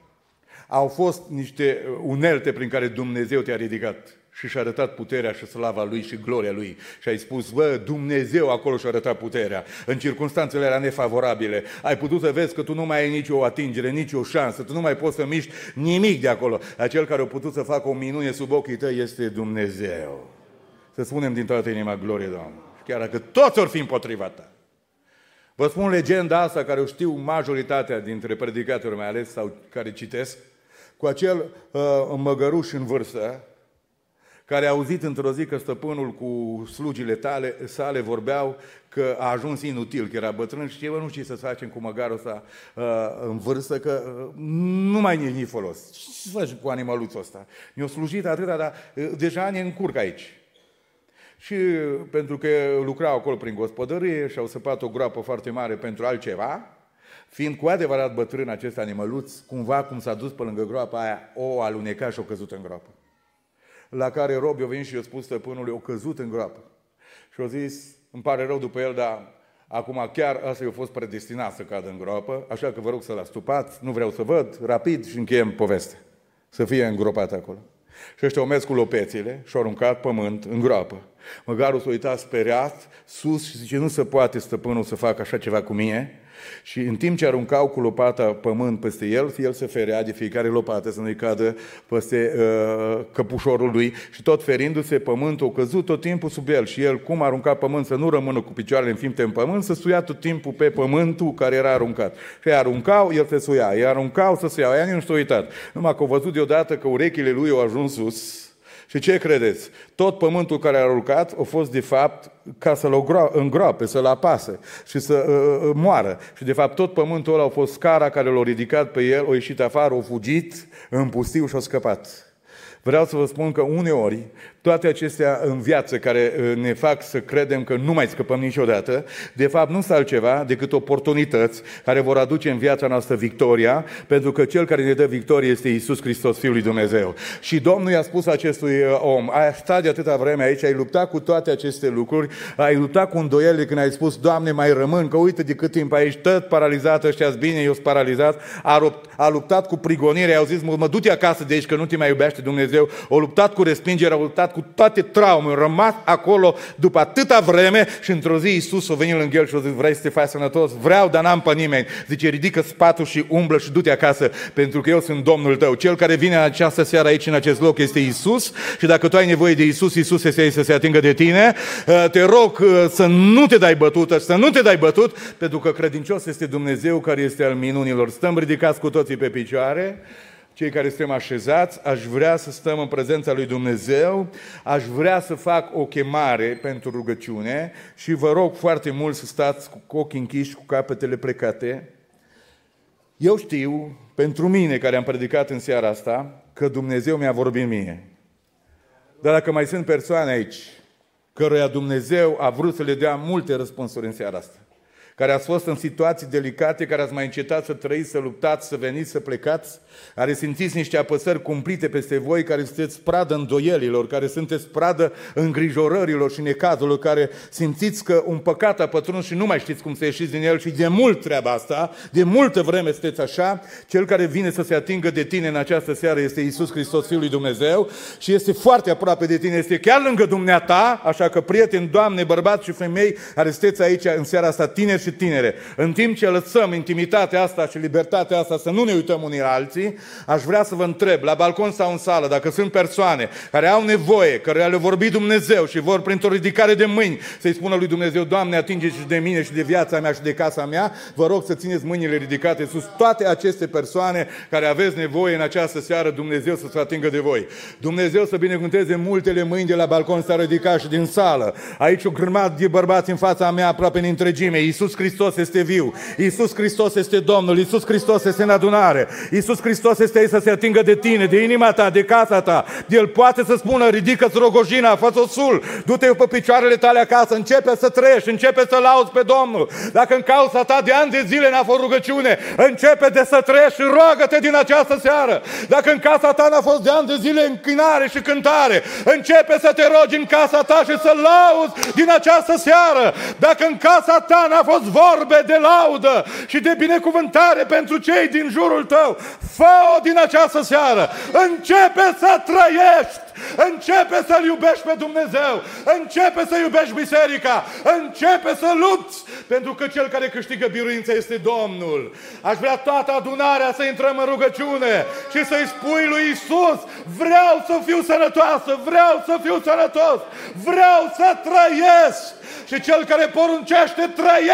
au fost niște unelte prin care Dumnezeu te-a ridicat și și-a arătat puterea și slava Lui și gloria Lui. Și ai spus, bă, Dumnezeu acolo și-a arătat puterea. În circunstanțele era nefavorabile. Ai putut să vezi că tu nu mai ai nicio atingere, nicio șansă, tu nu mai poți să miști nimic de acolo. Acel care a putut să facă o minune sub ochii tăi este Dumnezeu. Să spunem din toată inima, glorie Doamne. Chiar dacă toți or fi împotriva ta. Vă spun legenda asta care o știu majoritatea dintre predicatori mai ales sau care citesc, cu acel uh, măgăruș în vârstă, care a auzit într-o zi că stăpânul cu slugile tale, sale vorbeau că a ajuns inutil, că era bătrân și eu nu știu ce să facem cu măgarul ăsta uh, în vârstă, că uh, nu mai e nici folos. Ce să facem cu animaluțul ăsta? Mi-a slujit atâta, dar uh, deja ani în curc aici. Și uh, pentru că lucrau acolo prin gospodărie și au săpat o groapă foarte mare pentru altceva, Fiind cu adevărat bătrân acest animăluț, cumva cum s-a dus pe lângă groapa aia, o aluneca și o căzut în groapă. La care Rob i-a venit și i-a spus stăpânului, o căzut în groapă. Și a zis, îmi pare rău după el, dar acum chiar asta i-a fost predestinat să cadă în groapă, așa că vă rog să-l astupați, nu vreau să văd, rapid și încheiem povestea. Să fie îngropat acolo. Și ăștia au mers cu lopețile și au aruncat pământ în groapă. Măgarul s-a uitat speriat, sus și zice, nu se poate stăpânul să facă așa ceva cu mine. Și în timp ce aruncau cu lopata pământ peste el, el se ferea de fiecare lopată să nu-i cadă peste uh, căpușorul lui. Și tot ferindu-se pământul, a căzut tot timpul sub el. Și el cum arunca pământ să nu rămână cu picioarele înfimte în pământ, să suia tot timpul pe pământul care era aruncat. Și îi aruncau, el se suia, îi aruncau să se ia, ea nu s-a uitat. Numai că au văzut deodată că urechile lui au ajuns sus, și ce credeți? Tot pământul care a aruncat a fost de fapt ca să-l îngroape, să-l apase și să uh, uh, uh, moară. Și de fapt tot pământul ăla a fost scara care l-a ridicat pe el, a ieșit afară, a fugit în pustiu și a scăpat. Vreau să vă spun că uneori toate acestea în viață care uh, ne fac să credem că nu mai scăpăm niciodată, de fapt nu sunt altceva decât oportunități care vor aduce în viața noastră victoria, pentru că cel care ne dă victorie este Isus Hristos, Fiul lui Dumnezeu. Și Domnul i-a spus acestui uh, om, ai stat de atâta vreme aici, ai luptat cu toate aceste lucruri, ai luptat cu îndoiele când ai spus, Doamne, mai rămân, că uite de cât timp aici, tot paralizat, ăștia bine, eu sunt paralizat, a, rupt, a luptat cu prigonirea, au zis, mă, du-te acasă de aici, că nu te mai iubește Dumnezeu, a luptat cu respingerea, a luptat cu toate traumele, a rămas acolo după atâta vreme și într-o zi Iisus a venit lângă el și a zis, vrei să te faci sănătos? Vreau, dar n-am pe nimeni. Zice, ridică spatul și umblă și du-te acasă, pentru că eu sunt Domnul tău. Cel care vine în această seară aici, în acest loc, este Isus și dacă tu ai nevoie de Isus, Isus este aici să se atingă de tine. Uh, te rog uh, să nu te dai bătut, să nu te dai bătut, pentru că credincios este Dumnezeu care este al minunilor. Stăm ridicați cu toții pe picioare cei care suntem așezați, aș vrea să stăm în prezența lui Dumnezeu, aș vrea să fac o chemare pentru rugăciune și vă rog foarte mult să stați cu ochii închiși, cu capetele plecate. Eu știu, pentru mine care am predicat în seara asta, că Dumnezeu mi-a vorbit mie. Dar dacă mai sunt persoane aici, căruia Dumnezeu a vrut să le dea multe răspunsuri în seara asta, care ați fost în situații delicate, care ați mai încetat să trăiți, să luptați, să veniți, să plecați, care simțiți niște apăsări cumplite peste voi, care sunteți pradă îndoielilor, care sunteți pradă îngrijorărilor și necazurilor, care simțiți că un păcat a pătruns și nu mai știți cum să ieșiți din el și de mult treaba asta, de multă vreme sunteți așa, cel care vine să se atingă de tine în această seară este Isus Hristos, Fiul lui Dumnezeu și este foarte aproape de tine, este chiar lângă dumneata, așa că prieteni, doamne, bărbați și femei, care sunteți aici în seara asta, tineri și tinere, în timp ce lăsăm intimitatea asta și libertatea asta să nu ne uităm unii la alții, aș vrea să vă întreb, la balcon sau în sală, dacă sunt persoane care au nevoie, care le vorbi Dumnezeu și vor printr-o ridicare de mâini să-i spună lui Dumnezeu, Doamne, atinge și de mine și de viața mea și de casa mea, vă rog să țineți mâinile ridicate sus. Toate aceste persoane care aveți nevoie în această seară, Dumnezeu să se atingă de voi. Dumnezeu să binecuvânteze multele mâini de la balcon să ridicat și din sală. Aici o grămadă de bărbați în fața mea aproape în întregime. Iisus Iisus Hristos este viu, Iisus Hristos este Domnul, Iisus Hristos este în adunare, Iisus Hristos este aici să se atingă de tine, de inima ta, de casa ta. El poate să spună, ridică-ți rogojina, fă-ți sul, du-te pe picioarele tale acasă, începe să trăiești, începe să lauzi pe Domnul. Dacă în cauza ta de ani de zile n-a fost rugăciune, începe de să trăiești și roagă-te din această seară. Dacă în casa ta n-a fost de ani de zile închinare și cântare, începe să te rogi în casa ta și să lauzi din această seară. Dacă în casa ta n-a fost vorbe de laudă și de binecuvântare pentru cei din jurul tău. Fă-o din această seară. Începe să trăiești. Începe să-L iubești pe Dumnezeu. Începe să iubești biserica. Începe să lupți. Pentru că cel care câștigă biruința este Domnul. Aș vrea toată adunarea să intrăm în rugăciune și să-i spui lui Isus, vreau să fiu sănătoasă, vreau să fiu sănătos, vreau să trăiesc. Și cel care poruncește trăiește